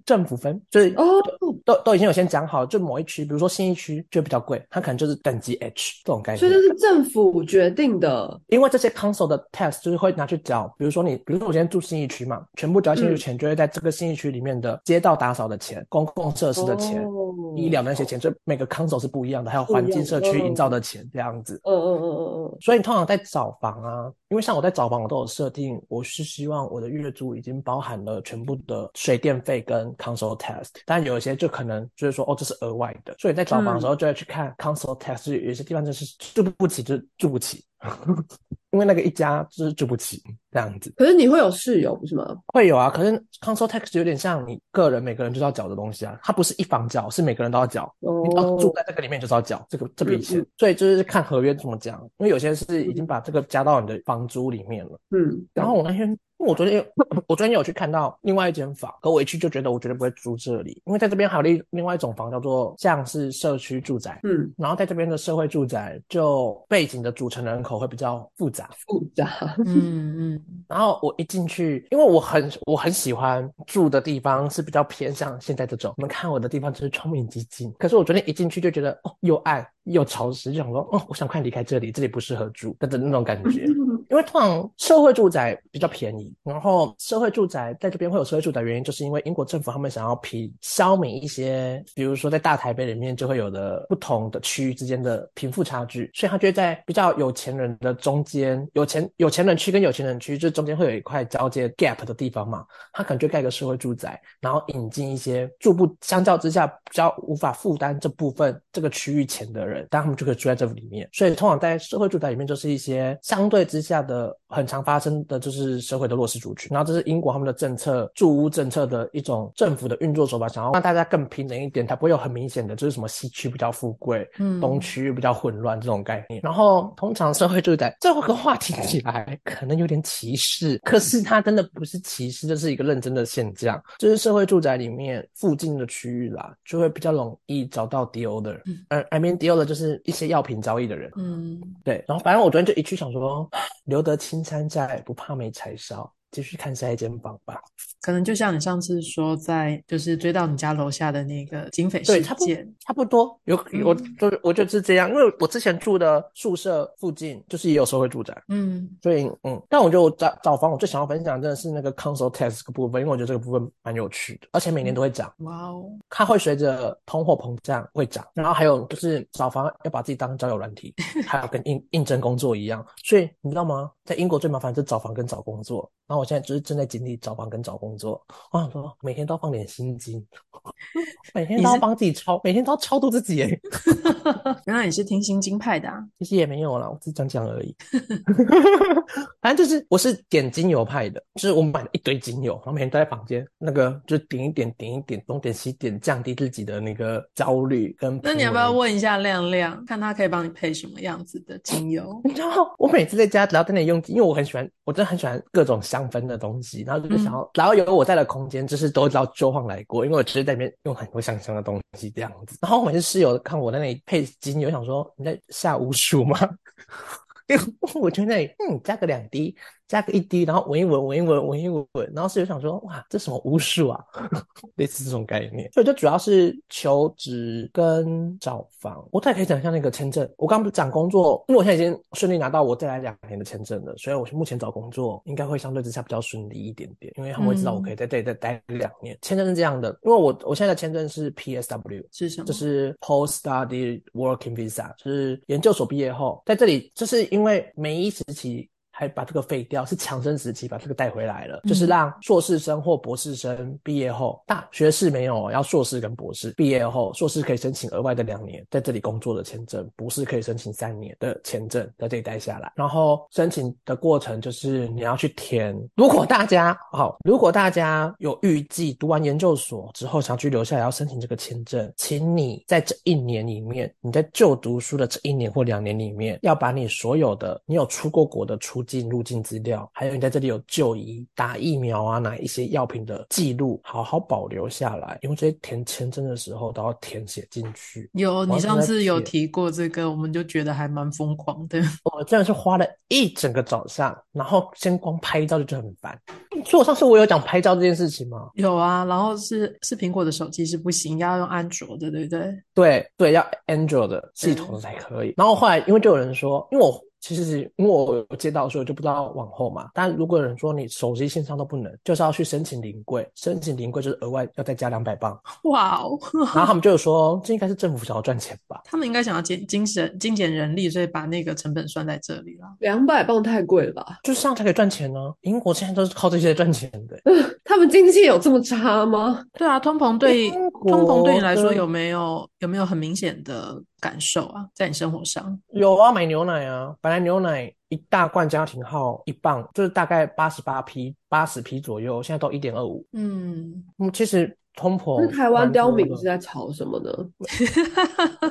政府分，就是哦，都都已经有先讲好，就某一区，比如说新一区就比较贵，它可能就是等级 H 这种概念。所以这是政府决定的，因为这些 council 的 tax 就是会拿去缴，比如说你，比如说我现在住新一区嘛，全部缴新一区钱就会在这个新一区里面的街道打扫的钱、公共设施的钱、医疗那些钱，就每个 council 是不一样的，还有环境社区营造的钱这样子。嗯嗯嗯嗯嗯，所以。通常在找房啊，因为像我在找房，我都有设定，我是希望我的月租已经包含了全部的水电费跟 council tax，但有一些就可能就是说，哦，这是额外的，所以在找房的时候就要去看 council tax，有些地方就是住不起，就住不起。因为那个一家就是住不起这样子，可是你会有室友不是吗？会有啊，可是 council tax 有点像你个人每个人就是要缴的东西啊，它不是一房缴，是每个人都要缴，你要住在这个里面就是要缴这个这笔钱，所以就是看合约怎么讲，因为有些是已经把这个加到你的房租里面了，嗯，然后我那天。我昨天我昨天有去看到另外一间房，可我一去就觉得我绝对不会租这里，因为在这边还有另另外一种房叫做像是社区住宅，嗯，然后在这边的社会住宅就背景的组成人口会比较复杂，复杂，嗯嗯，然后我一进去，因为我很我很喜欢住的地方是比较偏向现在这种，你们看我的地方就是窗明几净，可是我昨天一进去就觉得哦又暗又潮湿，就想说哦我想快离开这里，这里不适合住的的那种感觉。因为通常社会住宅比较便宜，然后社会住宅在这边会有社会住宅，原因就是因为英国政府他们想要平消弭一些，比如说在大台北里面就会有的不同的区域之间的贫富差距，所以他就会在比较有钱人的中间，有钱有钱人区跟有钱人区，就中间会有一块交接 gap 的地方嘛，他可能就盖个社会住宅，然后引进一些住不相较之下比较无法负担这部分这个区域钱的人，但他们就可以住在这里面，所以通常在社会住宅里面就是一些相对之下的很常发生的就是社会的弱势族群，然后这是英国他们的政策住屋政策的一种政府的运作手法，想要让大家更平等一点，它不会有很明显的就是什么西区比较富贵，嗯东区比较混乱这种概念。然后通常社会住宅这个话听起来可能有点歧视，可是它真的不是歧视，这是一个认真的现象，就是社会住宅里面附近的区域啦，就会比较容易找到 deal 的人，嗯。呃，I mean deal 的就是一些药品交易的人，嗯，对，然后反正我昨天就一去想说，留得青山在，不怕没柴烧，继续看下一间房吧。可能就像你上次说，在就是追到你家楼下的那个警匪对，事差不件，差不多，有我嗯。就我就是这样，因为我之前住的宿舍附近就是也有社会住宅，嗯。所以嗯，但我觉得我找找房，我最想要分享的真的是那个 council tax 这个部分，因为我觉得这个部分蛮有趣的，而且每年都会涨。哇哦，它会随着通货膨胀会涨，然后还有就是找房要把自己当交友软体，还要跟应应征工作一样，所以你知道吗？在英国最麻烦就是找房跟找工作，然后我现在就是正在经历找房跟找工作，我想说每天都要放点心机，每天都要帮自己超，每天都要超度自己哎，原来你是听心经派的啊，其实也没有啦，我只是讲讲而已。反正就是我是点精油派的，就是我买了一堆精油，然后每天都在房间那个就点一点点一点东点西点，降低自己的那个焦虑跟。那你要不要？问一下亮亮，看他可以帮你配什么样子的精油？你知道，我每次在家只要在那里用，因为我很喜欢，我真的很喜欢各种香氛的东西，然后就是想要，然后有我在的空间，就是都知道周晃来过，因为我只是在里面用很多香香的东西这样子。然后我每次室友看我在那里配精油，想说你在下巫术吗？因为我觉得那里嗯加个两滴，加个一滴，然后闻一闻，闻一闻，闻一闻，然后室友想说哇这什么巫术啊，类似这种概念。所以就主要是求职跟找房。我大概可以讲一下那个签证。我刚刚不是讲工作，因为我现在已经顺利拿到我再来两年的签证了，所以我目前找工作应该会相对之下比较顺利一点点，因为他们会知道我可以在这里再待两年。签证是这样的，因为我我现在的签证是 PSW，是什么？就是 Post Study Working Visa，就是研究所毕业后，在这里，就是因为每一时期还把这个废掉，是强生时期把这个带回来了，就是让硕士生或博士生毕业后，大学士没有，要硕士跟博士毕业后，硕士可以申请额外的两年在这里工作的签证，博士可以申请三年的签证在这里待下来。然后申请的过程就是你要去填，如果大家好，如果大家有预计读完研究所之后想去留下来要申请这个签证，请你在这一年里面，你在就读书的这一年或两年里面，要把你所有的你有出过国的出境入境资料，还有你在这里有就医、打疫苗啊，哪一些药品的记录，好好保留下来，因为这些填签证的时候都要填写进去。有，你上次有提过这个，我们就觉得还蛮疯狂的。我真的是花了一整个早上，然后先光拍照就觉得很烦。所以我上次我有讲拍照这件事情吗？有啊，然后是是苹果的手机是不行，要用安卓的，对不对？对对，要 Android 的系统才可以。然后后来因为就有人说，因为我其实是因为我接到，的时候就不知道往后嘛。但如果有人说你手机线上都不能，就是要去申请临柜，申请临柜就是额外要再加两百磅。哇哦，然后他们就有说，这应该是政府想要赚钱吧？他们应该想要减精神精简人力，所以把那个成本算在这里了。两百磅太贵了吧？就是这样才可以赚钱呢。英国现在都是靠这些赚钱的。他们经济有这么差吗？对啊，通膨对通膨对你来说有没有有没有很明显的感受啊？在你生活上？有啊，买牛奶啊，本来牛奶一大罐家庭号一磅就是大概八十八 p 八十 p 左右，现在都一点二五。嗯，嗯，其实通膨那台湾刁民是在吵什么呢？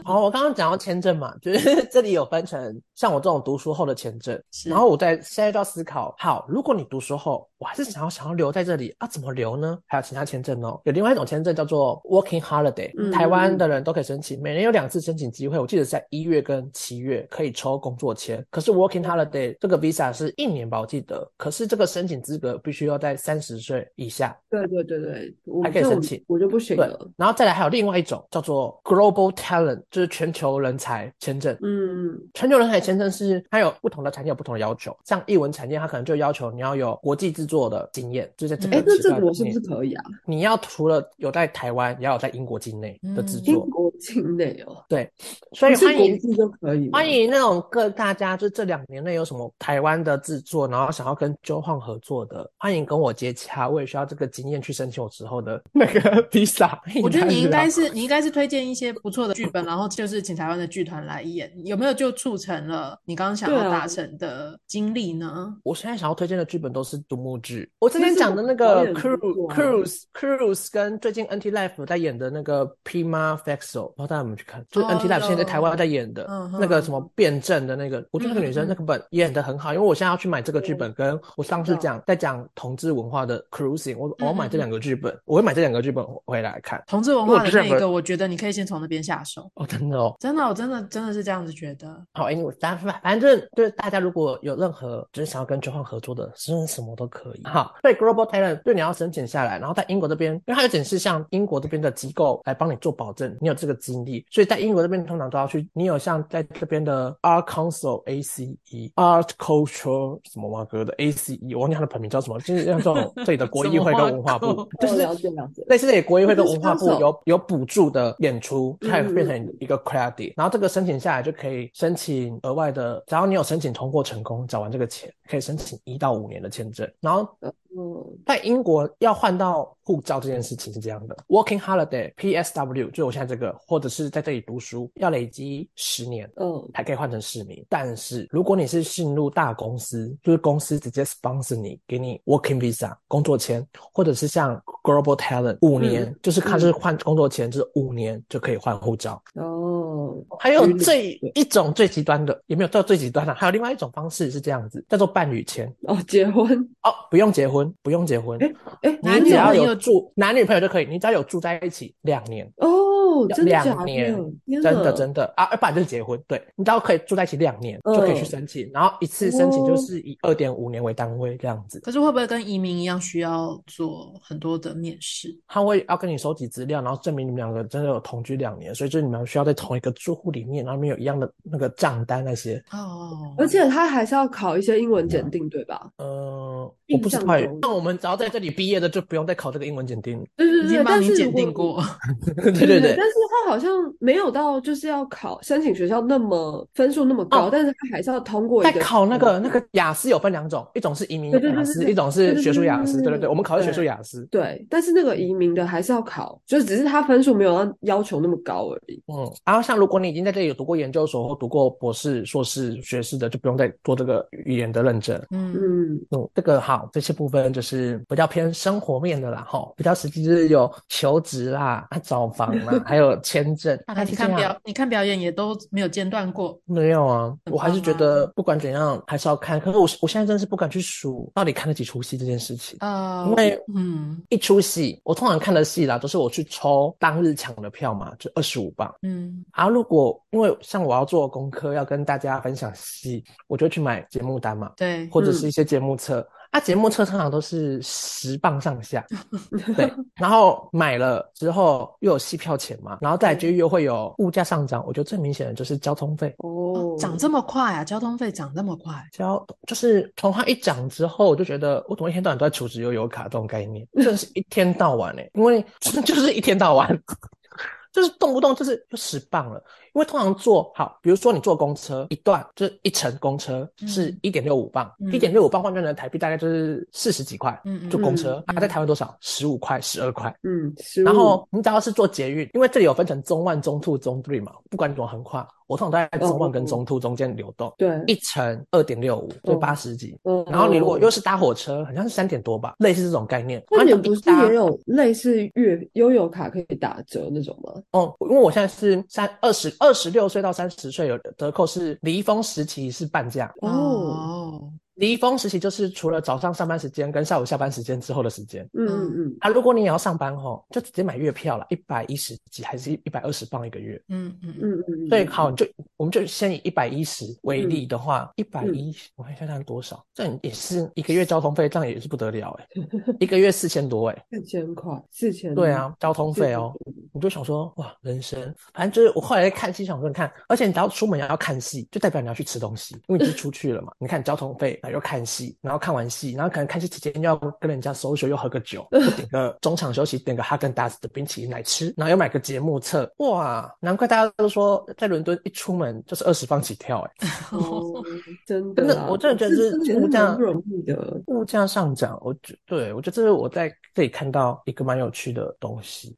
好，我刚刚讲到签证嘛，就是这里有分成像我这种读书后的签证，然后我在现在就要思考，好，如果你读书后我还是想要想要留在这里啊，怎么留呢？还有其他签证哦，有另外一种签证叫做 Working Holiday，、嗯台湾的人都可以申请，每年有两次申请机会，我记得是在一月跟七月可以抽工作签。可是 Working Holiday 这个 Visa 是一年吧，我记得，可是这个申请资格必须要在三十岁以下。对对对对，还可以申请我就不行对了。，然后再来还有另外一种叫做 Global Talent，就是全球人才签证。嗯，全球人才签证是它有不同的产业有不同的要求，像译文产业，它可能就要求你要有国际制作的经验，就在这个哎，那这个我是不是可以啊？你要除了有在台湾，也要有在英国境内的制作英作。国境内哦，对，所以欢迎国际就可以欢迎那种各大家，就这两年内有什么台湾的制作，然后想要跟 Joe Huang 合作的，欢迎跟我接洽，我也需要这个经验去申请我之后的 那个 visa。我觉得你应该是。你应该是推荐一些不错的剧本，然后就是请台湾的剧团来演，有没有就促成了你刚刚想要达成的经历呢？我现在想要推荐的剧本都是独幕剧。我之前讲的那个 Cruise Cruise Cruise 跟最近 NT Life 在演的那个 Prima Fexo，不知道大家有没有去看？就是哦 NT Life 现在在台湾在演的嗯那个什么辩证的那个，我觉得那个女生那个本演的很好，因为我现在要去买这个剧本，跟我上次讲在讲同志文化的 Cruising，我我要买这两个剧本，我会买这两个剧本回来看。同志文化的那个，我觉得你可以先从那边下手。哦，真的哦，真的，我真的真的是这样子觉得。好，anyway，反反反正对大家如果有任何就是想要跟 Joe 合作的，真的什么都可以。好，对 Global Talent，对你要申请下来，然后在英国这边，因为它有点是像英国这边的机构来帮你做保证，你有这个经历，所以在英国这边通常都要去，你有像在这边的 Art Council ACE、Art Culture 什么哇哥的 ACE，我忘记它的本名叫什么，就是像这种这里的国议 会跟文化部就是。类似这里国议会跟文化部有有补助的演出，它也会变成一个 credit，、然后这个申请下来就可以申请额外的，只要你有申请通过成功，缴完这个钱，可以申请一到五年的签证。然后あ。嗯，在英国要换到护照这件事情是这样的，Working Holiday PSW 就是我现在这个，或者是在这里读书，要累积十年。嗯，才可以换成市民，但是如果你是进入大公司，就是公司直接 sponsor 你，给你 working visa 工作签，或者是像 Global Talent 五年，嗯就是看是换工作签，就是五年就可以换护照。哦，还有旅旅最一种最极端的，也没有到最极端的、还有另外一种方式是这样子，叫做伴侣签。哦，结婚，哦，不用结婚，不用结婚，哎哎，男你只要女朋友有住男女朋友就可以，你只要有住在一起两年，哦，要真的？两年，真的真的啊，要不然就是结婚，对你只要可以住在一起两年，就可以去嗯申请，然后一次申请就哦是以二点五年为单位这样子。可是会不会跟移民一样，需要做很多的面试？他会要跟你收集资料，然后证明你们两个真的有同居两年，所以就是你们需要在同一个住户里面，然后里面有一样的那个账单那些。哦，而且他还是要考一些英文检定，对吧？呃，我不知道耶象中。那我们只要在这里毕业的，就不用再考这个英文检定。对对对，已经帮你检定过。对对对 但是他好像没有到就是要考申请学校那么分数那么高，哦但是他还是要通过一在个考那个那个雅思有分两种，一种是移民对对对雅思，对对一种是学术雅思。对对对对对对，我们考的是学术雅思。对，但是那个移民的还是要考，就只是他分数没有要要求那么高而已。嗯，然后像如果你已经在这里有读过研究所或读过博士、硕士、学士的，就不用再做这个语言的认证。嗯，嗯，嗯，这个好，这些部分就是比较偏生活面的啦，哈，比较实际就是有求职啦、啊找房啦，还 有签证，大概你是这样。看表，你看表演也都没有间断过。没有啊，我还是觉得不管怎样还是要看。可是我我现在真的是不敢去数到底看了几出戏这件事情。呃，因为嗯一出戏，我通常看的戏啦，都是我去抽当日抢的票嘛，就二十五磅。嗯啊，如果因为像我要做功课，要跟大家分享戏，我就去买节目单嘛，对，或者是一些节目册。啊，节目车通常都是十磅上下，对。然后买了之后又有戏票钱嘛，然后再就又会有物价上涨。我觉得最明显的就是交通费，哦，涨这么快啊，交通费涨这么快。交就是从它一涨之后，我就觉得我怎么一天到晚都在储值悠游卡这种概念，真的是一天到晚哎、因为 就是一天到晚。就是动不动就是就十磅了，因为通常坐好，比如说你坐公车一段，就是一程公车是嗯一点六五磅，嗯一点六五磅换算成台币大概就是四十几块，嗯嗯坐公车嗯啊，在台湾多少？十五块、十二块。嗯，15然后你只要是坐捷运，因为这里有分成中 one、中 two、中 three 嘛，不管你怎么横跨，我通常都在中 one 跟中 two 中间流动，对，一程二点六五，就嗯八十几。嗯然后你如果又是搭火车，好像是三点多吧，类似这种概念。那你不是也有类似月悠游卡可以打折那种吗？哦，因为我现在是三二十二十六岁到三十岁有折扣是离峰时期是半价，哦，哦，离峰时期就是除了早上上班时间跟下午下班时间之后的时间。嗯嗯嗯，啊，如果你也要上班吼，就直接买月票了，一百一十几还是一百二十磅一个月。嗯嗯。嗯嗯嗯，所以好，就我们就先以一百一十为例的话，一百一，我看一下这样多少，这样也是一个月交通费，这样也是不得了哎，一个月四千多哎，四千块，四千，对啊，交通费哦，我就想说哇，人生，反正就是我后来在看戏，想说你看，而且你只要出门要看戏，就代表你要去吃东西，因为你是出去了嘛。你看交通费，然后又看戏，然后看完戏，然后可能看戏期间又要跟人家 social，又喝个酒，点个中场休息，点个哈根达斯的冰淇淋来吃，然后又买个节目册，哇，难怪大家都说在伦敦一出门就是二十磅起跳哎，哦，真的啊，真的我真的觉得是物价不容易的。物价上涨，我觉对我觉得这是我在这里看到一个蛮有趣的东西。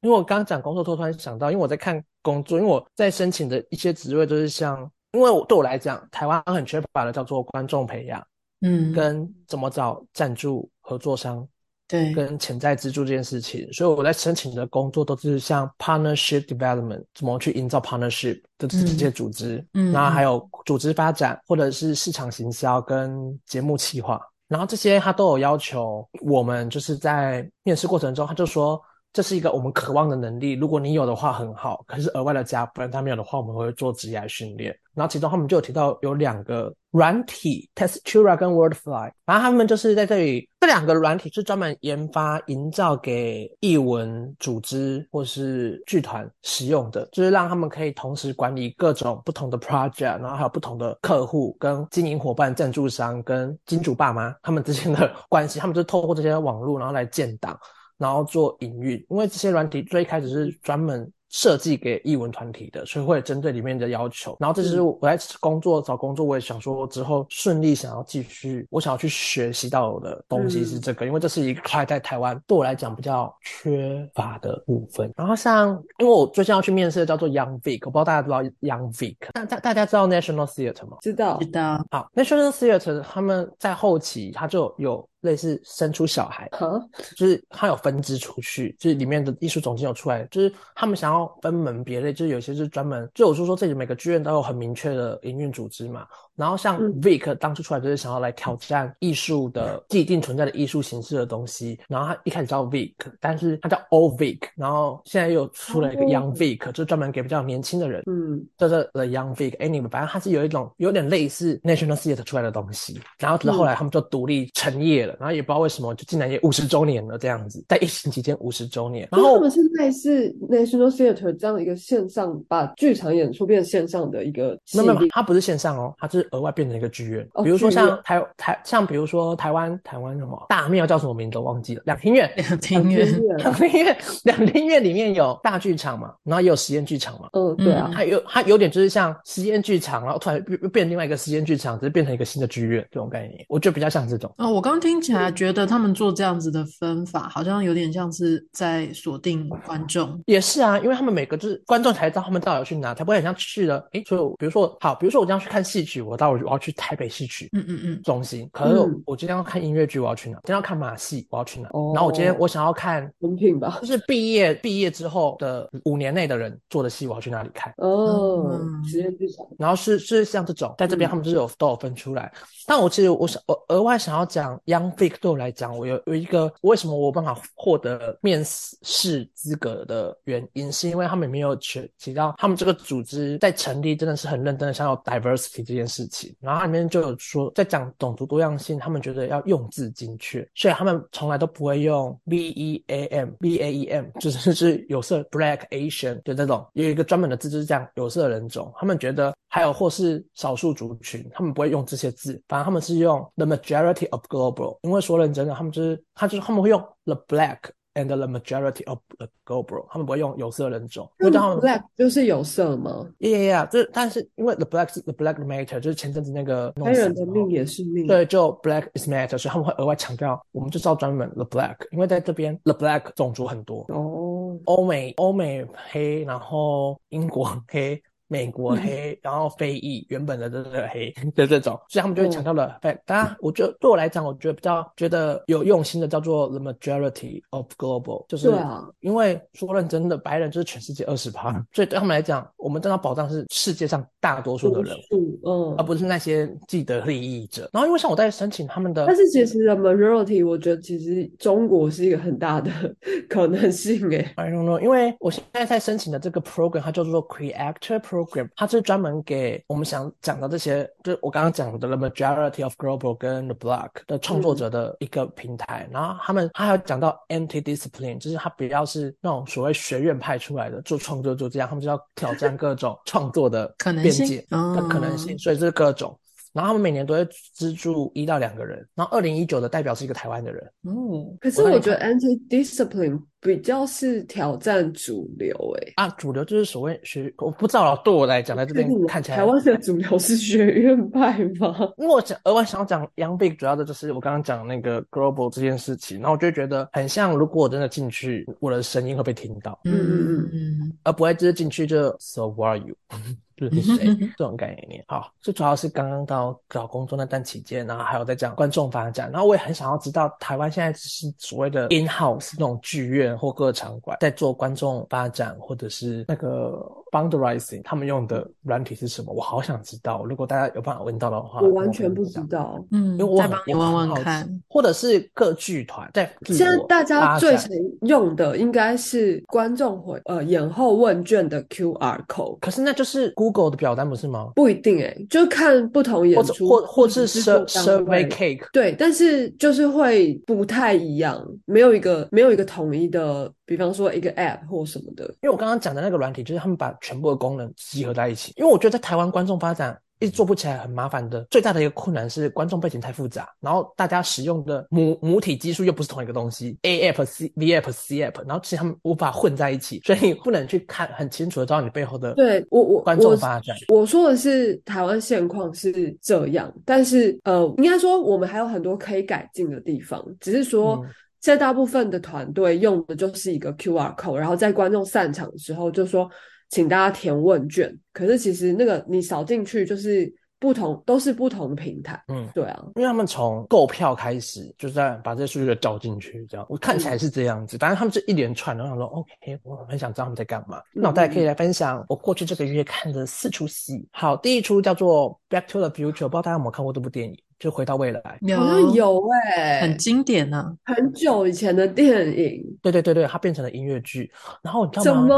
因为我刚刚讲工作，突然想到，因为我在看工作，因为我在申请的一些职位都是像，因为我对我来讲，台湾很缺乏的叫做观众培养，嗯，跟怎么找赞助合作商，对，跟潜在资助这件事情，所以我在申请的工作都是像 partnership development，怎么去营造 partnership 的这些组织，嗯然后还有组织发展或者是市场行销跟节目企划，然后这些他都有要求我们就是在面试过程中，他就说这是一个我们渴望的能力，如果你有的话很好，可是额外的加分，他没有的话我们会做职业训练，然后其中他们就有提到有两个软体，Testura 跟 Wordfly，然后他们就是在这里这两个软体是专门研发营造给艺文组织或是剧团使用的，就是让他们可以同时管理各种不同的 project，然后还有不同的客户跟经营伙伴、赞助商跟金主爸妈他们之间的 关系，他们就透过这些网络然后来建档，然后做营运，因为这些软体最开始是专门。设计给艺文团体的，所以会针对里面的要求。然后这就是我在工作找工作，我也想说之后顺利想要继续，我想要去学习到的东西是这个，因为这是一块在台湾对我来讲比较缺乏的部分。然后像因为我最近要去面试的叫做 Young Vic，我不知道大家知道 Young Vic，大大大家知道 National Theatre 吗？知道知道，好，National Theatre 他们在后期他就有类似生出小孩，哈，就是它有分支出去，就是里面的艺术总监有出来，就是他们想要分门别类，就是有些是专门，就我是说这里每个剧院都有很明确的营运组织嘛。然后像嗯。Vic 当初出来就是想要来挑战艺术的既定存在的艺术形式的东西，然后他一开始叫 Vic，但是他叫 Old Vic，然后现在又出了一个哦。Young Vic，就是专门给比较年轻的人。嗯。叫做 The Young Vic Anyway，反正它是有一种有点类似 National Theatre 出来的东西，然后直到后来他们就独立成业了，然后也不知道为什么就竟然也五十周年了这样子，在疫情期间五十周年，然后他们是类似 National Theatre 这样的一个线上把剧场演出变线上的一个系列没有没有，它不是线上哦，它是额外变成一个剧院，哦比如说像台台像比如说台湾台湾什么大庙叫什么名字我忘记了，两厅院。两厅院，两厅院，两厅院里面有大剧场嘛，然后也有实验剧场嘛，嗯，对啊，它有它有点就是像实验剧场，然后突然变变另外一个实验剧场，只是变成一个新的剧院这种概念，我觉得比较像这种。哦，我刚听起来觉得他们做这样子的分法，好像有点像是在锁定观众。也是啊，因为他们每个就是观众才知道他们到底要去哪，才不会很像去了。诶，所以我比如说好，比如说我这样去看戏曲，我到我要去台北戏曲嗯嗯嗯，中心，可是嗯我今天要看音乐剧，我要去哪？今天要看马戏，我要去哪？哦然后我今天我想要看。文凭吧就，是毕业毕业之后的五年内的人做的戏，我要去哪里看？哦嗯，实验剧场，然后是是像这种，在这边嗯他们就是有都有分出来。但我其实我想我额外想要讲 Young Vic 对我来讲，我有有一个为什么我有办法获得面试资格的原因，是因为他们没有提提到他们这个组织在成立真的是很认真的想要 diversity 这件事然后里面就有说在讲种族多样性，他们觉得要用字精确，所以他们从来都不会用 B E A M B A E M，就是就 是有色 Black Asian 的这种，有一个专门的字就是这样有色人种。他们觉得还有或是少数族群，他们不会用这些字，反正他们是用 the majority of global。因为说认真的，他们就是他就是他们会用 the black and the majority of the Gobro，他们不会用有色人种，因为他们 black 就是有色吗？yeah yeah，这但是因为 the black 是 the black matter，就是前阵子那个弄黑人的命也是命，对，就 black is matter，所以他们会额外强调，我们就是要专门 the black，因为在这边 the black 种族很多，哦，欧美欧美黑，然后英国黑，美国黑，然后非裔原本的这个黑 的这种，所以他们就会强调了。但，当然，我觉得对我来讲，我觉得比较觉得有用心的叫做 the majority of global，就是因为说认真的，白人就是全世界二十趴，所以对他们来讲，我们真的要保障是世界上大多数的人，嗯而，不是那些既得利益者。然后因为像我在申请他们的但是其实 the majority，我觉得其实中国是一个很大的可能性诶。I don't know，因为我现在在申请的这个 program，它叫做 Creator Program，它是专门给我们想讲的这些，就是我刚刚讲的 the majority of global 跟 the block 的创作者的一个平台。然后他们他还有讲到 anti discipline，就是他比较是那种所谓学院派出来的做创作就这样，他们就要挑战各种 创作的可能性边界哦的可能性，所以这是各种。然后他们每年都会资助一到两个人，然后二零一九的代表是一个台湾的人，哦，可是我觉得 anti discipline 比较是挑战主流诶。啊，主流就是所谓学，我不知道了。对我来讲，在这边看起来，台湾的主流是学院派吗？因为我想额外想要讲 Young Big，主要的就是我刚刚讲那个 Global 这件事情，然后我就觉得很像，如果我真的进去，我的声音会被听到，嗯嗯嗯而不会就是进去就 So who are you？就是谁 这种概念。好，这主要是刚刚到找工作那段期间，然后还有在讲观众发展，然后我也很想要知道台湾现在是所谓的 in house 那种剧院或各场馆在做观众发展，或者是那个 boundarizing 他们用的软体是什么，我好想知道。如果大家有办法问到的话，我完全不。知道。嗯因为我再帮你问问看。或者是各剧团在现在大家最常用的应该是观众回呃演后问卷的 QR code，可是那就是 Google 的表单不是吗？不一定诶、就看不同演或者出或或是 Survey Cake，对，但是就是会不太一样，没有一个没有一个统一的，比方说一个 App 或什么的。因为我刚刚讲的那个软体，就是他们把全部的功能集合在一起。因为我觉得在台湾观众发展一直做不起来，很麻烦的。最大的一个困难是观众背景太复杂，然后大家使用的母母体基数又不是同一个东西，A app、C V app、C app，然后其实他们无法混在一起，所以你不能去看很清楚的知道你背后的对我我观众发展。我说的是台湾现况是这样，但是呃，应该说我们还有很多可以改进的地方，只是说嗯现在大部分的团队用的就是一个 QR code，然后在观众散场的时候就说请大家填问卷，可是其实那个你扫进去就是不同，都是不同的平台。嗯，对啊，因为他们从购票开始，就在把这些数据都交进去，这样我看起来是这样子。反正他们是一连串的，我想说，OK，我很想知道他们在干嘛。那我大家可以来分享我过去这个月看的四出戏。好，第一出叫做《Back to the Future》，不知道大家有没有看过这部电影？就回到未来。有好像有哎、很经典啊，很久以前的电影，对对对对，它变成了音乐剧。然后你知道怎吗？么？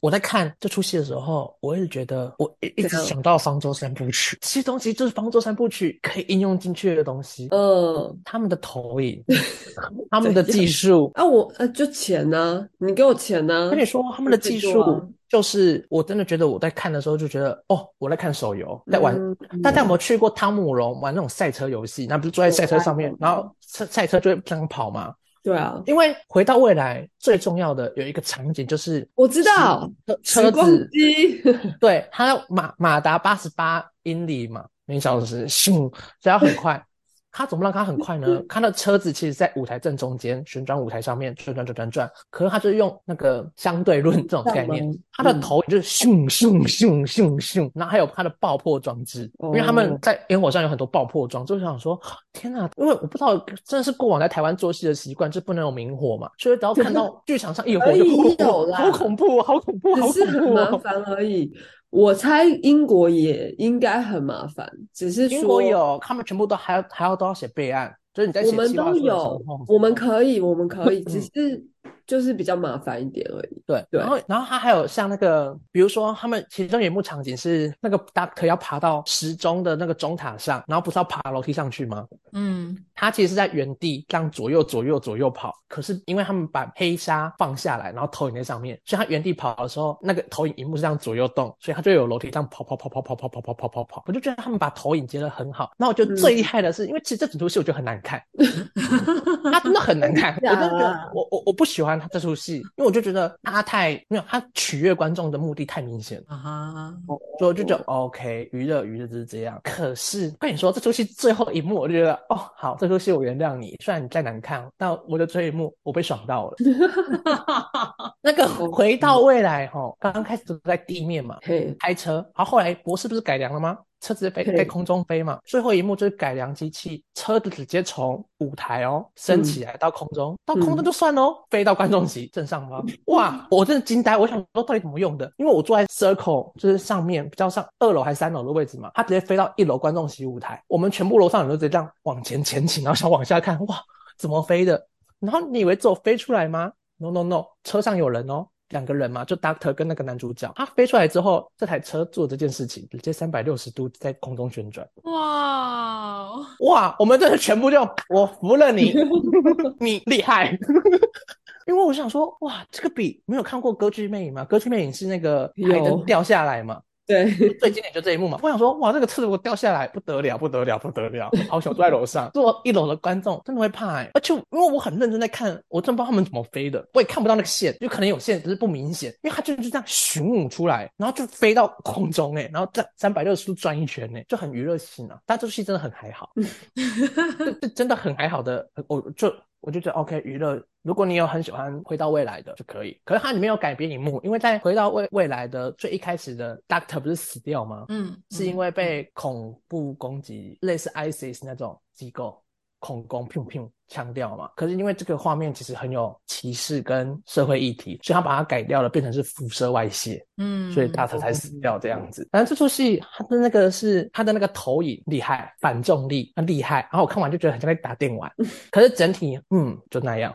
我在看这出戏的时候，我一直觉得，我一一直想到方舟三部曲，这些东西就是方舟三部曲可以应用进去的东西。嗯，他们的投影，他们的技术，啊，我呃，就钱呢、你给我钱呢、跟你说，他们的技术就是，我真的觉得我在看的时候就觉得，哦，我在看手游，在玩。嗯大家有没有去过汤姆龙玩那种赛车游戏？那不是坐在赛车上面，然后赛赛车就会这样跑吗？对啊，因为回到未来最重要的有一个场景就是，我知道车时光子，机，对，它要马马达八十八英里嘛，每小时，咻，只要很快。它怎么让他很快呢？他的车子其实在舞台正中间旋转舞台上面转转转转转，可是他就是用那个相对论这种概念上，它的头就是咻咻咻咻咻，然后还有他的爆破装置，因为他们哦在烟火上有很多爆破装，就想说天哪，因为我不知道真的是过往在台湾做戏的习惯，就不能有明火嘛，所以只要看到 剧场上一有火可就以有啦好恐怖哦，好恐怖，好只是很麻恐怖哦。烦而已。我猜英国也应该很麻烦，只是英国说有，他们全部都还要还要都要写备案，就是你在我们写计划书的时都有，我们可以，我们可以，只嗯。是就是比较麻烦一点而已。对，对然后然后他还有像那个，比如说他们其中有一幕场景是那个 Doctor 要爬到时钟的那个钟塔上，然后不是要爬楼梯上去吗？嗯，他其实是在原地这样左右左右左右跑，可是因为他们把黑纱放下来，然后投影在上面，所以他原地跑的时候，那个投影荧幕是这样左右动，所以他就有楼梯这样跑跑跑跑跑跑跑跑跑跑跑。我就觉得他们把投影接的很好。那我觉得最厉害的是，因为其实这整出戏我觉得很难看，它真的很难看，我真的觉得 我我我不喜欢他这出戏，因为我就觉得他太没有他取悦观众的目的太明显了，啊哈，所以我就觉得 OK，娱乐娱乐就是这样。可是跟你说，这出戏最后一幕，我就觉得哦，好，这出戏我原谅你，虽然你再难看，但我的最后一幕我被爽到了。那个回到未来哈，刚刚开始都在地面嘛，嘿，开车，然后后来博士不是改良了吗？车子飞对。在空中飞嘛，最后一幕就是改良机器，车子直接从舞台哦升起来到空中，到空中就算喽，飞到观众席正上方，哇，我真的惊呆，我想说到底怎么用的？因为我坐在 circle 就是上面比较上二楼还是三楼的位置嘛，它直接飞到一楼观众席舞台，我们全部楼上人都直接这样往前前倾，然后想往下看，哇，怎么飞的？然后你以为只有飞出来吗？No No No，车上有人哦，两个人嘛，就 Doctor 跟那个男主角。他飞出来之后，这台车做这件事情，直接三百六十度在空中旋转。哇，哇，我们真的全部就我服了你，你厉害。因为我想说，哇，这个比没有看过《歌剧魅影》吗？《歌剧魅影》是那个海灯掉下来嘛，对，最经典就这一幕嘛。我想说，哇，这个刺如果掉下来，不得了，不得了，不得了！好想坐在楼上，坐一楼的观众真的会怕哎、而且因为我很认真在看，我真不知道他们怎么飞的，我也看不到那个线，就可能有线，只是不明显，因为它就是这样巡舞出来，然后就飞到空中哎、然后在三百六十度转一圈哎、就很娱乐性啊。但这出戏真的很还好，这这真的很还好的，我就我就觉得 OK 娱乐。如果你有很喜欢《回到未来》的就可以，可是它里面有改编一幕，因为在《回到未未来》的最一开始的 Doctor 不是死掉吗？嗯，是因为被恐怖攻击，类似 ISIS 那种机构恐攻，砰砰腔调嘛。可是因为这个画面其实很有歧视跟社会议题，所以他把它改掉了，变成是辐射外泄，嗯，所以大头才死掉这样子。反正这出戏它的那个是它的那个投影厉害，反重力很厉害。然后我看完就觉得很像在打电玩，可是整体嗯就那样，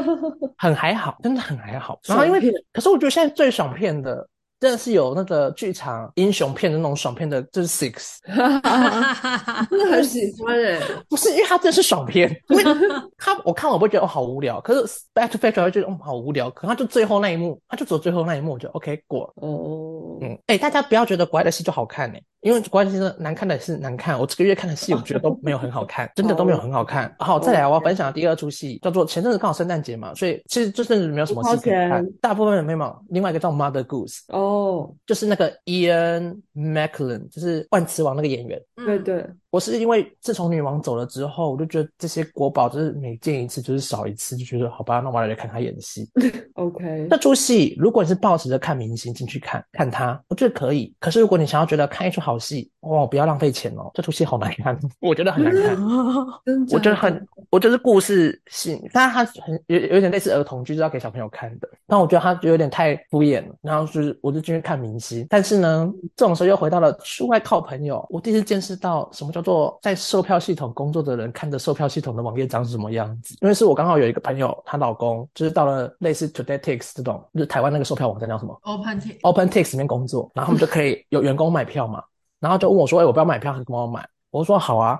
很还好，真的很还好。然后因为可是我觉得现在最爽片的。真的是有那个剧场英雄片的那种爽片的，就是 Six，真的很喜欢哎，不是因为它真的是爽片，因为 它我看我不会觉得哦好无聊，可是 Back to Future 会觉得哦好无聊，可它就最后那一幕，它就走最后那一幕，我就 OK 过了。哦，嗯，哎、大家不要觉得国外的戏就好看呢、因为国外的戏真的难看的是难看。我这个月看的戏，我觉得都没有很好看，真的都没有很好看。好，再来我要分享的第二出戏叫做前阵子刚好圣诞节嘛，所以其实这阵子没有什么戏可以看大部分的没有。另外一个叫 Mother Goose，哦，就是那个 Ian McKellen，就是万磁王那个演员。对对，我是因为自从女王走了之后，我就觉得这些国宝就是每见一次就是少一次，就觉得好吧，那我来看她演戏。OK，这出戏，如果你是抱持着看明星进去看看她，我觉得可以。可是如果你想要觉得看一出好戏，哇，不要浪费钱哦，这出戏好难看，我觉得很难看。真我觉得很，我觉得是故事性，但它很有有点类似儿童剧，是要给小朋友看的。但我觉得它有点太敷衍了，然后就是我就进去看明星。但是呢，这种时候又回到了出外靠朋友。我第一次见识到什么叫做在售票系统工作的人看着售票系统的网页长什么样子。因为是我刚好有一个朋友，她老公就是到了类似 TodayTix 这种，就是台湾那个售票网站叫什么？Open T OpenTix 里面工作，然后他们就可以 有员工买票嘛，然后就问我说：“哎、我不要买票，你帮我买？”我说：“好啊。”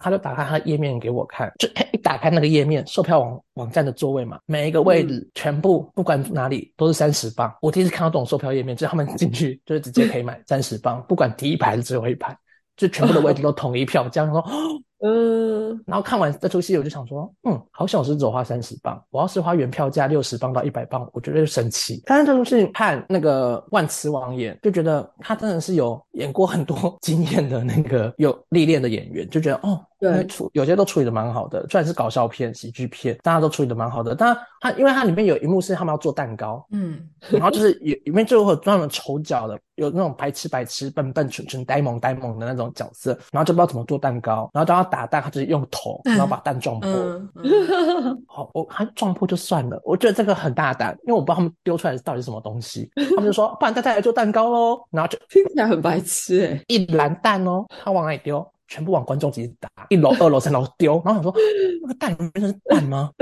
他就打开他的页面给我看，就一打开那个页面，售票网网站的座位嘛，每一个位置全部不管哪里都是三十磅。我第一次看到这种售票页面，就是他们进去就是直接可以买三十磅，不管第一排还是最后一排，就全部的位置都统一票价。然后说，嗯，然后看完这出戏，我就想说，嗯，好想是只有花三十磅，我要是花原票价六十磅到一百磅，我觉得就生气。但是这出戏看那个万磁王演，就觉得他真的是有演过很多 经验的那个有历练的演员，就觉得哦，对处有些都处理的蛮好的，虽然是搞笑片、喜剧片，大家都处理的蛮好的。但他因为它里面有一幕是他们要做蛋糕，嗯，然后就是有里面就会有专门丑角的，有那种白痴白痴、笨笨蠢蠢、呆萌呆萌的那种角色，然后就不知道怎么做蛋糕，然后当他打蛋，他就是用头，然后把蛋撞破。嗯嗯 好，我他撞破就算了，我觉得这个很大胆，因为我不知道他们丢出来的到底是什么东西，他们就说不然大家来做蛋糕喽，然后就听起来很白痴哎，一篮蛋哦，他往哪里丢？全部往观众席打，一楼、二楼、三楼丢，然后想说那个蛋里面是蛋吗？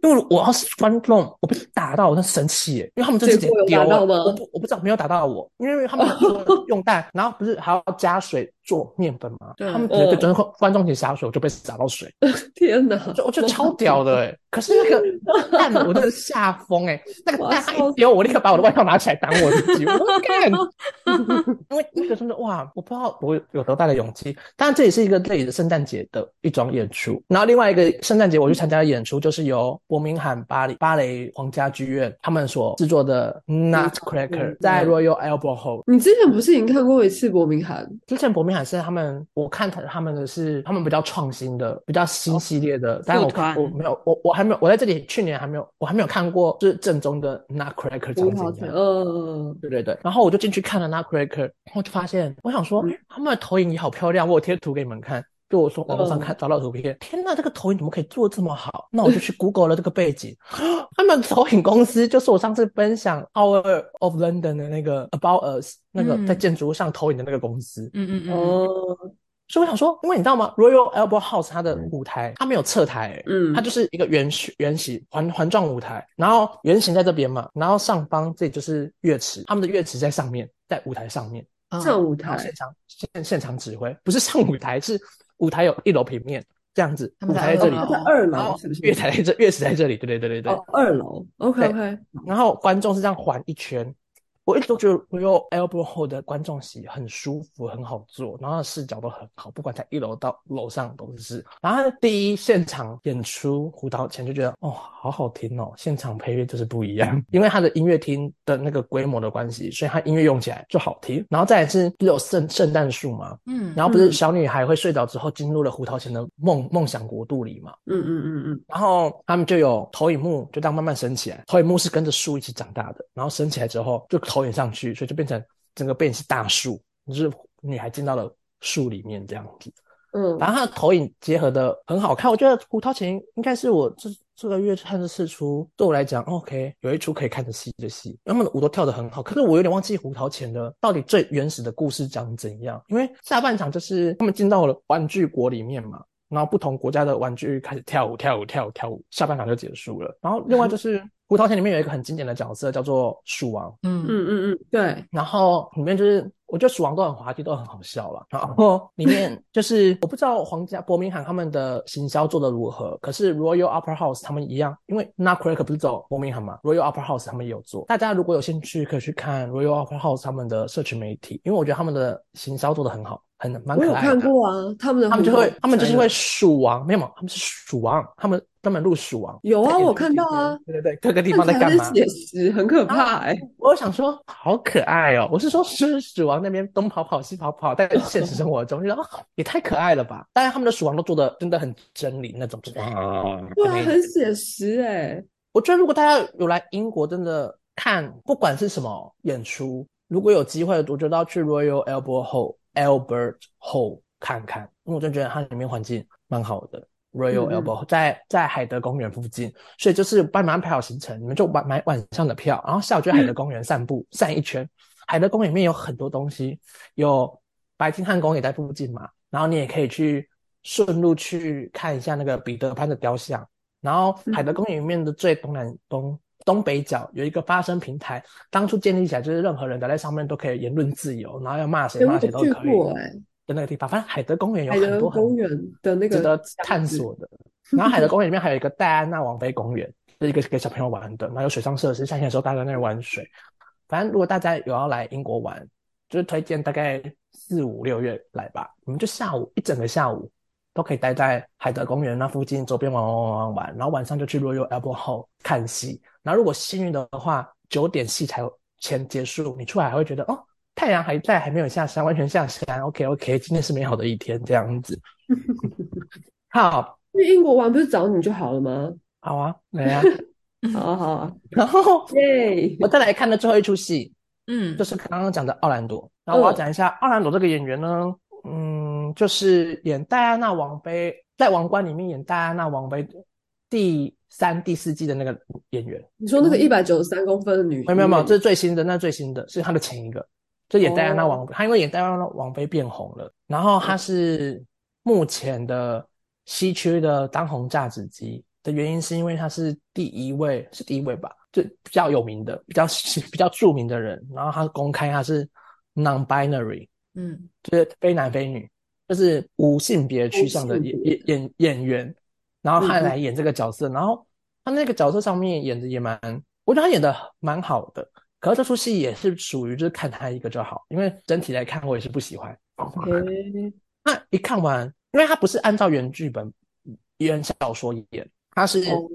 因为我要是观众，我被打到，我真生气耶！因为他们就直接丢了，我不我不知道没有打到我，因为他们说用蛋，然后不是还要加水做面粉嘛，对。他们直接对观众观众席洒水，我就被洒到水，天哪！就我觉得超屌的哎、可是那个蛋我真的吓疯 哎，那个蛋它一丢，我立刻把我的外套拿起来挡我自己，我说干，因为那个真的哇，我不知道我有多大的勇气。当然这也是一个这里的圣诞节的一种演出，然后另外一个圣诞节我去参加的演出就是由伯明翰巴黎芭蕾皇家剧院他们所制作的 Nutcracker 在 Royal Albert Hall。你之前不是已经看过一次伯明翰？之前伯明翰是他们，我看他他们的是他们比较创新的、比较新系列的，但是我团我没有我我还没有我在这里去年还没有我还没有看过就是正宗的 Nutcracker 长葡萄藤，怎样。嗯，对对对，然后我就进去看了 Nutcracker，然后就发现，我想说，诶他们的投影仪好漂亮，我有贴图给你们看。就我说网络上看找到图片，天呐，这个投影怎么可以做得这么好？那我就去 Google 了这个背景，他们投影公司就是我上次分享 Hour of London 的那个 About Us 那个嗯。在建筑物上投影的那个公司。嗯嗯嗯，哦，所以我想说，因为你知道吗？Royal Albert House 它的舞台它没有侧台、欸，嗯。它就是一个圆形圆形环环状舞台，然后圆形在这边嘛，然后上方这里就是乐池，他们的乐池在上面，在舞台上面，嗯上舞台现场现现场指挥，不是上舞台，是舞台有一楼平面这样子，他们在舞台在这里二，它在二楼是不是？乐台在这，月池在这里，对对对对对，哦，二楼，OK OK，然后观众是这样环一圈。我一直都觉得 Royal Albert Hall 的观众席很舒服，很好坐，然后视角都很好，不管在一楼到楼上都是。然后第一现场演出《胡桃钳》就觉得哦，好好听哦，现场配乐就是不一样，因为它的音乐厅的那个规模的关系，所以它音乐用起来就好听。然后再来是不是有圣圣诞树嘛，嗯，然后不是嗯小女孩会睡着之后进入了胡桃钳的梦梦想国度里嘛，嗯嗯嗯嗯，然后他们就有投影幕，就这样慢慢升起来。投影幕是跟着树一起长大的，然后升起来之后就投影上去，所以就变成整个背景是大树，就是女孩进到了树里面这样子。嗯，反正它的投影结合的很好看，我觉得胡桃钳应该是我这这个月看的四出，对我来讲，OK，有一出可以看得戏的戏，他们的舞都跳得很好，可是我有点忘记胡桃钳的到底最原始的故事讲怎样，因为下半场就是他们进到了玩具国里面嘛。然后不同国家的玩具开始跳舞，跳舞，跳舞，跳舞，下半场就结束了。然后另外就是胡桃钳里面有一个很经典的角色叫做鼠王，嗯嗯嗯嗯，对，然后里面就是，我觉得鼠王都很滑稽，都很好笑了。然后里面就是我不知道皇家伯明翰他们的行销做的如何，可是 Royal Opera House 他们一样，因为 Nutcracker 不是走伯明翰嘛，Royal Opera House 他们也有做。大家如果有兴趣，可以去看 Royal Opera House 他们的社群媒体，因为我觉得他们的行销做的很好，很蛮我有可爱的。看过啊，他们的他们就会，他们就是会钳鼠王，没有嘛，他们是鼠王，他们专门录鼠王。有啊我看到啊对对对，各个地方在干嘛？写实，很可怕哎。我想说，好可爱哦！我是说，就是鼠王那边东跑跑西跑跑，在现实生活中，就觉得啊，也太可爱了吧！当然，他们的鼠王都做的真的很狰狞那种，就是啊，对很写实哎。我觉得如果大家有来英国，真的看，不管是什么演出，如果有机会，我觉得要去 Royal Albert Hall Albert Hall 看看，因为我真的觉得它里面环境蛮好的。Royal 嗯嗯 Albert 在在海德公园附近，所以就是帮你们安排好行程，你们就买买晚上的票，然后下午就去海德公园散步，散一圈。海德公园里面有很多东西，有白金汉宫也在附近嘛，然后你也可以去顺路去看一下那个彼得潘的雕像。然后海德公园里面的最东南东东北角有一个发声平台，当初建立起来就是任何人待在上面都可以言论自由，然后要骂谁骂谁都可以的那个地方。反正海德公园有很多很公园的那个值得探索的。然后海德公园里面还有一个戴安娜王妃公园，是一个给小朋友玩的，然后有水上设施，夏天的时候大家在那里玩水。反正如果大家有要来英国玩，就是推荐大概四五六月来吧，我们就下午一整个下午都可以待在海德公园那附近周边玩玩玩玩玩，然后晚上就去 Royal Albert Hall 看戏。然后如果幸运的话，九点戏才前结束，你出来还会觉得哦，太阳还在，还没有下山，完全下山。OK OK，今天是美好的一天，这样子。好，去英国玩不是找你就好了吗？好啊，来啊。好啊好啊，然后耶！我再来看的最后一出戏，嗯，就是刚刚讲的奥兰多。然后我要讲一下奥兰多这个演员呢，嗯，就是演戴安娜王妃，在王冠里面演戴安娜王妃第三、第四季的那个演员。你说那个一百九十三公分的女，没有没有没有，这是最新的，那是最新的是他的前一个，就演戴安娜王妃。他因为演戴安娜王妃变红了，然后他是目前的稀缺的当红榨汁机的原因，是因为他是第一位，是第一位吧，就比较有名的、比较 比较著名的人。然后他公开他是 non-binary，嗯就是非男非女，就是无性别趋向的演演演演员，然后他来演这个角色，然后他那个角色上面演的也蛮，我觉得他演的蛮好的。可是这出戏也是属于就是看他一个就好，因为整体来看我也是不喜欢。诶，那一看完，因为他不是按照原剧本、原小说演，他是哦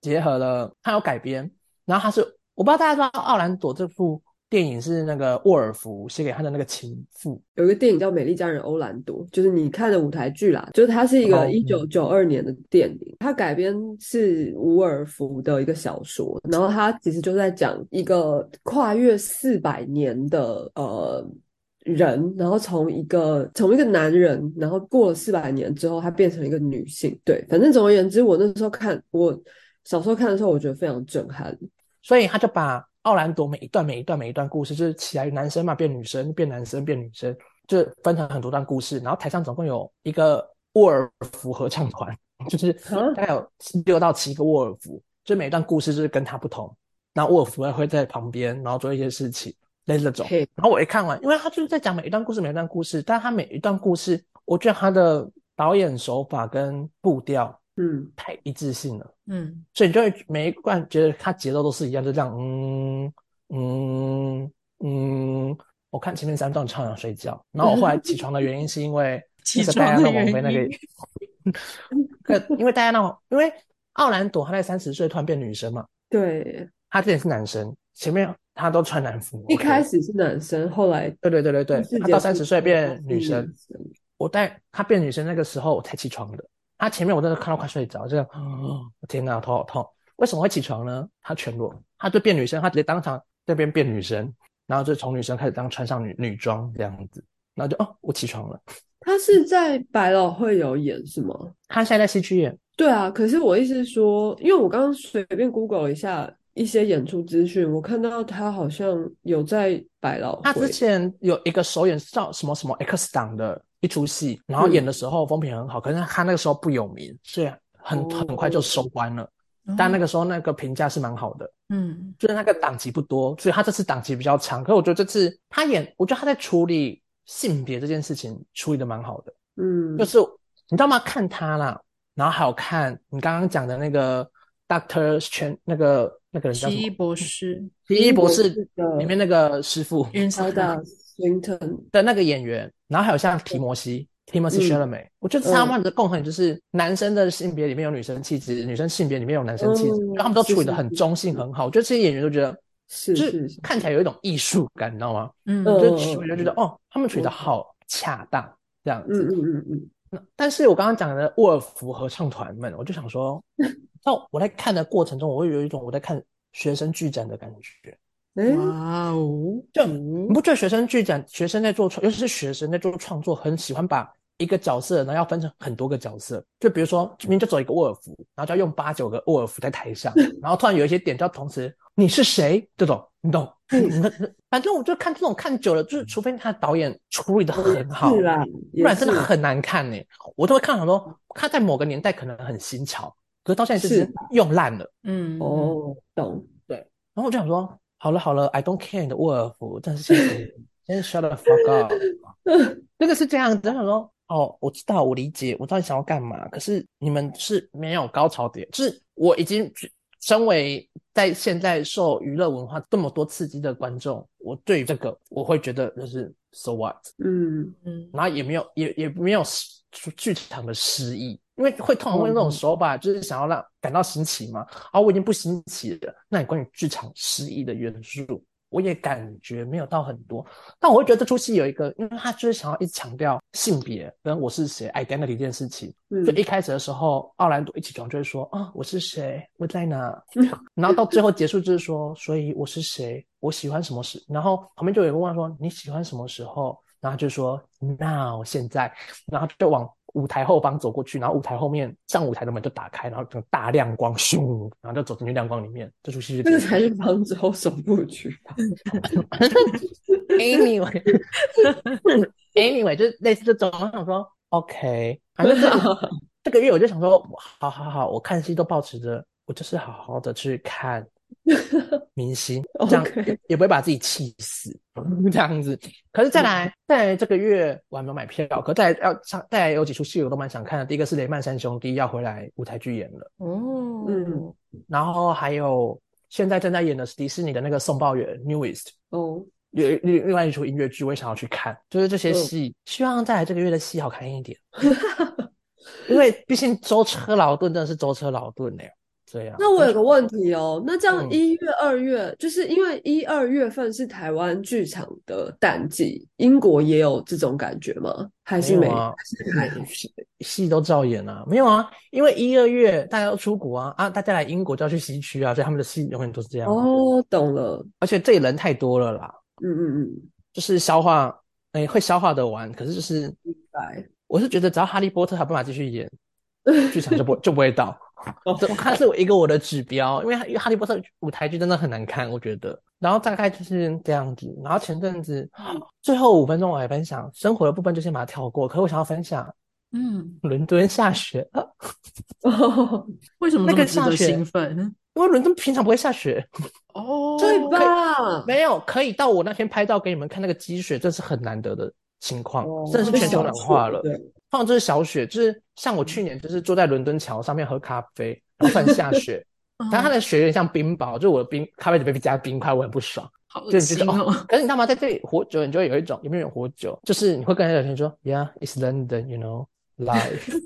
结合了，他有改编，然后他是我不知道大家知道奥兰朵这部电影是那个沃尔夫写给他的那个情妇，有一个电影叫《美丽佳人欧兰多》，就是你看的舞台剧啦，就是它是一哦个一九九二年的电影，它改编是伍尔夫的一个小说，然后它其实就在讲一个跨越四百年的呃人，然后从一个从一个男人，然后过了四百年之后，他变成一个女性。对，反正总而言之，我那时候看我小时候看的时候，我觉得非常震撼。所以他就把奥兰多每一段、每一段、每一段故事，就是起来男生嘛变女生，变男生变女生，就是分成很多段故事。然后台上总共有一个沃尔夫合唱团，就是啊大概有六到七个沃尔夫，就每一段故事就是跟他不同。然后沃尔夫会在旁边，然后做一些事情，类似这种。嘿，然后我一看完，因为他就是在讲每一段故事，每一段故事，但他每一段故事，我觉得他的导演手法跟步调嗯，太一致性了。嗯所以你就会每一段觉得它节奏都是一样，就这样，嗯嗯嗯。我看前面三段超想睡觉，然后我后来起床的原因是因为 起那个戴安娜床的原王妃那个因，可因为戴安娜，因为奥兰朵他在三十岁突然变女生嘛，对，他之前是男生，前面他都穿男服。一开始是男生，后来对对对对对他到三十岁变女生，我带她变女生那个时候我才起床的，她前面我真的看到快睡着，这样，哦，天哪，头好痛。为什么会起床呢？她全裸，她就变女生，她直接当场这边变女生，然后就从女生开始当穿上女女装这样子，然后就哦，我起床了。他是在百老汇有演是吗？她现在在戏剧演，对啊，可是我意思是说，因为我刚刚随便 Google 了一下一些演出资讯，我看到他好像有在百老汇。他之。前有一个首演叫什么什么 X 档的一出戏，然后演的时候风评很好，可是他那个时候不有名，所以很哦很快就收官了。但那个时候那个评价是蛮好的。嗯就是那个档期不多，所以他这次档期比较长。可是我觉得这次他演，我觉得他在处理性别这件事情处理的蛮好的。嗯，就是你知道吗？看他啦，然后还有看你刚刚讲的那个 Doctor Strange 那个那个人叫什么？奇异博士奇异博士的里面那个师傅晕死 Tilda Swinton，的那个演员，然后还有像提摩西。Timothy 嗯 Chalamet，、我觉得他们的共同点就是男生的性别里面有女生气质，女生性别里面有男生气质，嗯他们都处理的很中性，很好。我觉得这些演员都觉得是就是是看起来有一种艺术感，你知道吗？嗯嗯就处理就觉得哦，他们处理的好恰当这样嗯子。嗯嗯嗯，那但是我刚刚讲的沃尔夫合唱团们，我就想说，那我在看的过程中，我会有一种我在看学生剧展的感觉。哎，哇哦，就你不觉得学生剧展，学生在做创，尤其是学生在做创作，很喜欢把一个角色，然后要分成很多个角色。就比如说，明明就走一个沃尔夫，然后就要用八九个沃尔夫在台上，然后突然有一些点就要同时你是谁这种，你懂？你那那反正我就看这种看久了，就是除非他的导演处理的很好，是啦，不然真的很难看呢。我都会看很多，他在某个年代可能很新潮，可是到现在就是是用烂了。嗯，哦，懂，对然后我就想说，好了好了，I don't care 你的沃尔夫，但是先先 shut the fuck up。这个是这样子，他想说，哦，我知道，我理解，我知道你想要干嘛，可是你们是没有高潮点，就是我已经身为在现在受娱乐文化这么多刺激的观众，我对于这个我会觉得就是 so what，嗯。嗯然后也没有也也没有剧场的诗意，因为会通常会用这种手法，就是想要让感到新奇嘛。啊，我已经不新奇了，那你关于剧场失意的元素，我也感觉没有到很多。但我会觉得这出戏有一个，因为他就是想要一直强调性别跟我是谁 identity 这件事情。嗯就一开始的时候，奥兰多一起床就会说啊，我是谁，我在哪，然后到最后结束就是说，所以我是谁，我喜欢什么时，然后旁边就有人问说你喜欢什么时候，然后就说 now 现在，然后就往舞台后方走过去，然后舞台后面上舞台的门就打开，然后整个大亮光，咻，然后就走进去亮光里面，这出戏就这才是方舟首部曲吧？anyway anyway 就是类似这种，我想说 OK，反正这这个月我就想说，好好好，我看戏都保持着，我就是好好的去看 明星，这样也也不会把自己气死，这样子。可是再来，再来这个月我还没有买票，可再来要上，再来有几出戏我都蛮想看的。第一个是雷曼三兄弟要回来舞台剧演了，哦，嗯然后还有现在正在演的是迪士尼的那个送报员 Newest。哦，有另另外一出音乐剧，我也想要去看，就是这些戏，希望再来这个月的戏好看一点，因为毕竟舟车劳顿真的是舟车劳顿呢。这样，那我有个问题哦，那这样嗯一月、二月，就是因为一二月份是台湾剧场的淡季，英国也有这种感觉吗？还是没？没有啊还是？戏 戏都照演啊，没有啊，因为一二月大家要出国啊，啊，大家来英国就要去西区啊，所以他们的戏永远都是这样。，哦，懂了。而且这里人太多了啦，嗯嗯嗯，就是消化，哎，会消化的完，可是就是明白。我是觉得只要哈利波特还有办法继续演，剧场就不就不会倒。哦这它是我一个我的指标，因为哈利波特舞台剧真的很难看，我觉得。然后大概就是这样子。然后前阵子最后五分钟我还分享生活的部分，就先把它跳过。可是我想要分享嗯，伦敦下雪了，哦，为什么那个下雪兴奋？因为伦敦平常不会下雪，哦，对吧？没有可以到我那天拍照给你们看那个积雪，这是很难得的情况，哦真的是全球暖化了。对，通常就是小雪，就是像我去年就是坐在伦敦桥上面喝咖啡，然后突然下雪，嗯但它的雪有点像冰雹，就我的冰咖啡里面加冰块，我很不爽。好恶就你觉得心哦。可是你知道吗？在这里活久，你就会有一种有没有人活久，就是你会跟人聊天说，Yeah，it's London，you know。life，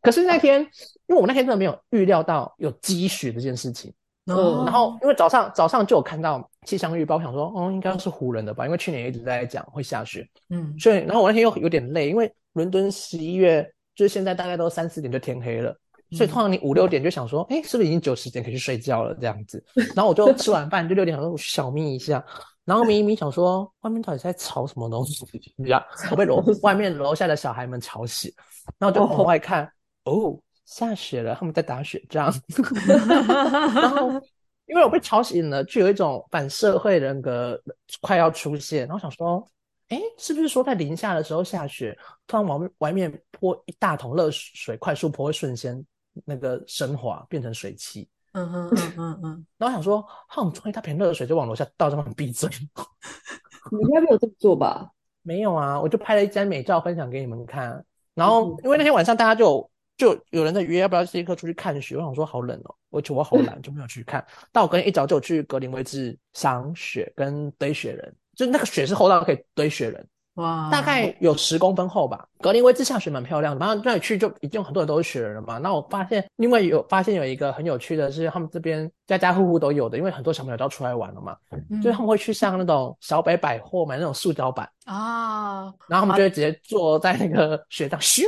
可是那天，因为我那天真的没有预料到有积雪这件事情，哦。然后因为早上早上就有看到气象预报，我想说，哦，应该是湖人的吧，因为去年一直在讲会下雪，嗯。所以然后我那天又有点累，因为伦敦十一月就是现在大概都三四点就天黑了，所以通常你五六点就想说，哎，是不是已经九十点可以去睡觉了这样子？然后我就吃完饭就六点想说我去小眯一下，然后眯一眯想说外面到底在吵什么东西呀？我被楼 外面楼下的小孩们吵醒，然后就往外看，哦，下雪了，他们在打雪仗，然后。因为我被吵醒了，就有一种反社会人格快要出现，然后想说，哎，是不是说在零下的时候下雪，突然往外面泼一大桶热水，快速泼会瞬间那个升华变成水汽？嗯嗯嗯嗯嗯，然后想说，哼，冲一大瓶热水就往楼下倒，让他们闭嘴。你应该没有这么做吧？没有啊，我就拍了一张美照分享给你们看。然后因为那天晚上大家就有就有人在约要不要这一刻出去看雪，我想说好冷哦，而且我好懒，就没有去看。但我隔天一早就有去格林威治赏雪跟堆雪人，就是那个雪是厚到可以堆雪人。哇，大概有十公分厚吧。格林威治下雪蛮漂亮的，然后那里去就已经有很多人都是雪人了嘛。那我发现，另外有发现有一个很有趣的是，他们这边家家户户都有的，因为很多小朋友都要出来玩了嘛，嗯就是他们会去上那种小北百货买那种塑胶板，啊，然后他们就会直接坐在那个雪上咻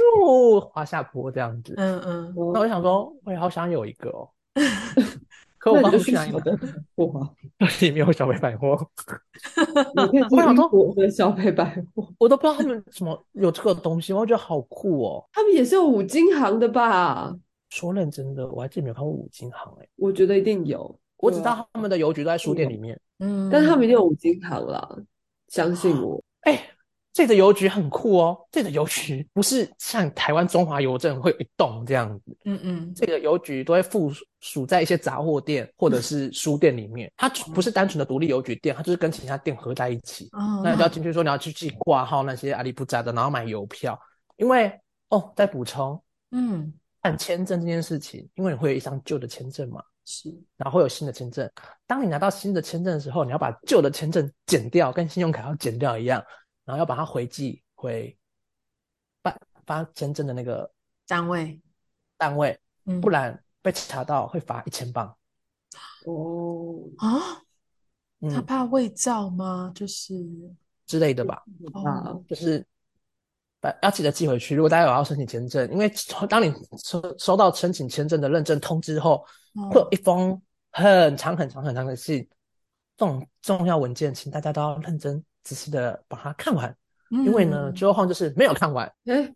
滑下坡这样子。嗯嗯，那我就想说，我也好想有一个哦。可我那你去哪里买，货啊，里面有小北百货，我想说我的小北百货，我都不知道他们什么有这个东西，我觉得好酷哦。他们也是有五金行的吧？说认真的，我还真没有看过五金行哎、我觉得一定有，我只知道他们的邮局都在书店里面。嗯，但是他们一定有五金行啦，相信我。哎、这里的邮局很酷哦，这里的邮局不是像台湾中华邮政会有一栋这样子，嗯嗯这个邮局都会附属在一些杂货店或者是书店里面，它不是单纯的独立邮局店，它就是跟其他店合在一起。哦，那你就要进去说你要去寄挂号那些阿里不扎的，然后买邮票，因为哦，再补充嗯办签证这件事情，因为你会有一张旧的签证嘛，是然后会有新的签证。当你拿到新的签证的时候，你要把旧的签证剪掉，跟信用卡要剪掉一样，然后要把它回寄回办发签证的那个单位，单位，嗯，不然被查到会罚一千磅。哦，啊，他嗯怕伪造吗？就是之类的吧，啊，哦，就是把要记得寄回去。如果大家有要申请签证，因为当你收收到申请签证的认证通知后，会有哦一封很长很长很长的信，这种重要文件，请大家都要认真仔细的把它看完，因为呢，嗯最后晃就是没有看完。哎，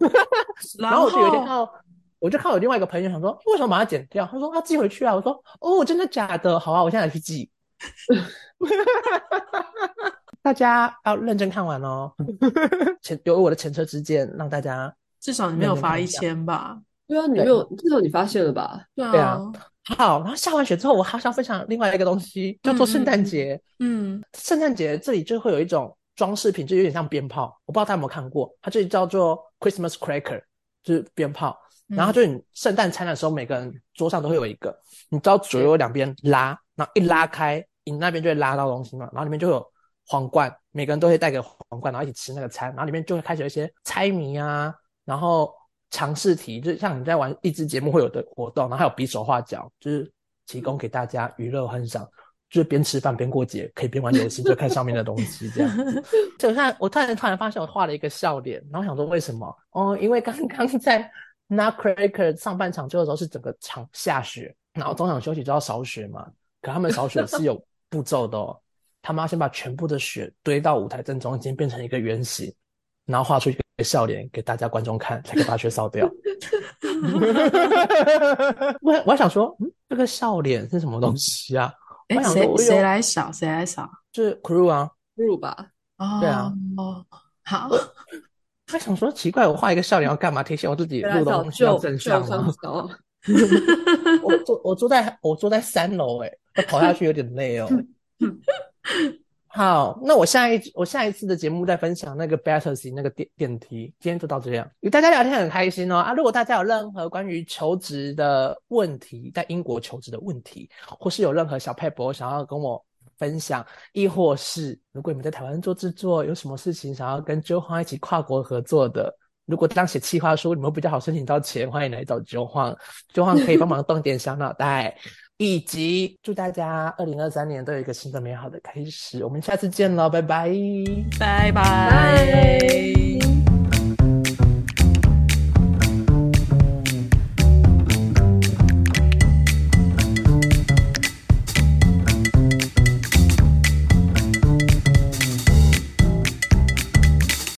然后我就有一天看到，我就看我另外一个朋友想说，为什么把它剪掉？他说他寄回去啊。我说哦，真的假的？好啊，我现在来去寄。大家要认真看完哦，前有我的前车之鉴，让大家至少你没有罚一千吧？对啊，你没有，至少你发现了吧？对对啊啊，好，然后下完雪之后，我还想分享另外一个东西，叫做圣诞节。嗯，圣诞节这里就会有一种装饰品，就有点像鞭炮，我不知道大家有没有看过，它就叫做 Christmas cracker，就是鞭炮。然后就你圣诞餐的时候，每个人桌上都会有一个，你知道左右两边拉，然后一拉开，你那边就会拉到东西嘛，然后里面就有皇冠，每个人都会带个皇冠，然后一起吃那个餐，然后里面就会开始有一些猜谜啊，然后尝试题，就像你在玩益智节目会有的活动，然后还有比手画脚，就是提供给大家娱乐欣赏，就是边吃饭边过节，可以边玩游戏，就看上面的东西这样子。就看我突然突然发现我画了一个笑脸，然后想说为什么？哦，因为刚刚在。Nutcracker 上半场最后时候是整个场下雪，然后中场休息就要扫雪嘛。可他们扫雪是有步骤的哦，他们要先把全部的雪堆到舞台正中间，变成一个圆形，然后画出一个笑脸给大家观众看，才可以把雪扫掉。我我还想说，嗯，这个笑脸是什么东西啊？哎，谁谁来扫？谁来扫？是 Crew 啊，Crew 吧？哦，对啊，哦，好。他想说奇怪，我画一个笑脸要干嘛？提醒我自己录东西要正向吗？我坐我坐在我坐在三楼，哎，跑下去有点累哦。好，那我下一我下一次的节目再分享那个 Battersea 那个电电梯。今天就到这样，与大家聊天很开心哦啊！如果大家有任何关于求职的问题，在英国求职的问题，或是有任何小 paper 想要跟我。分享，亦或是如果你们在台湾做制作，有什么事情想要跟周晃一起跨国合作的，如果当写企划书，你们比较好申请到钱，欢迎来找周晃，周晃可以帮忙 动点小脑袋，以及祝大家二零二三年都有一个新的美好的开始，我们下次见喽，拜。拜，拜。拜。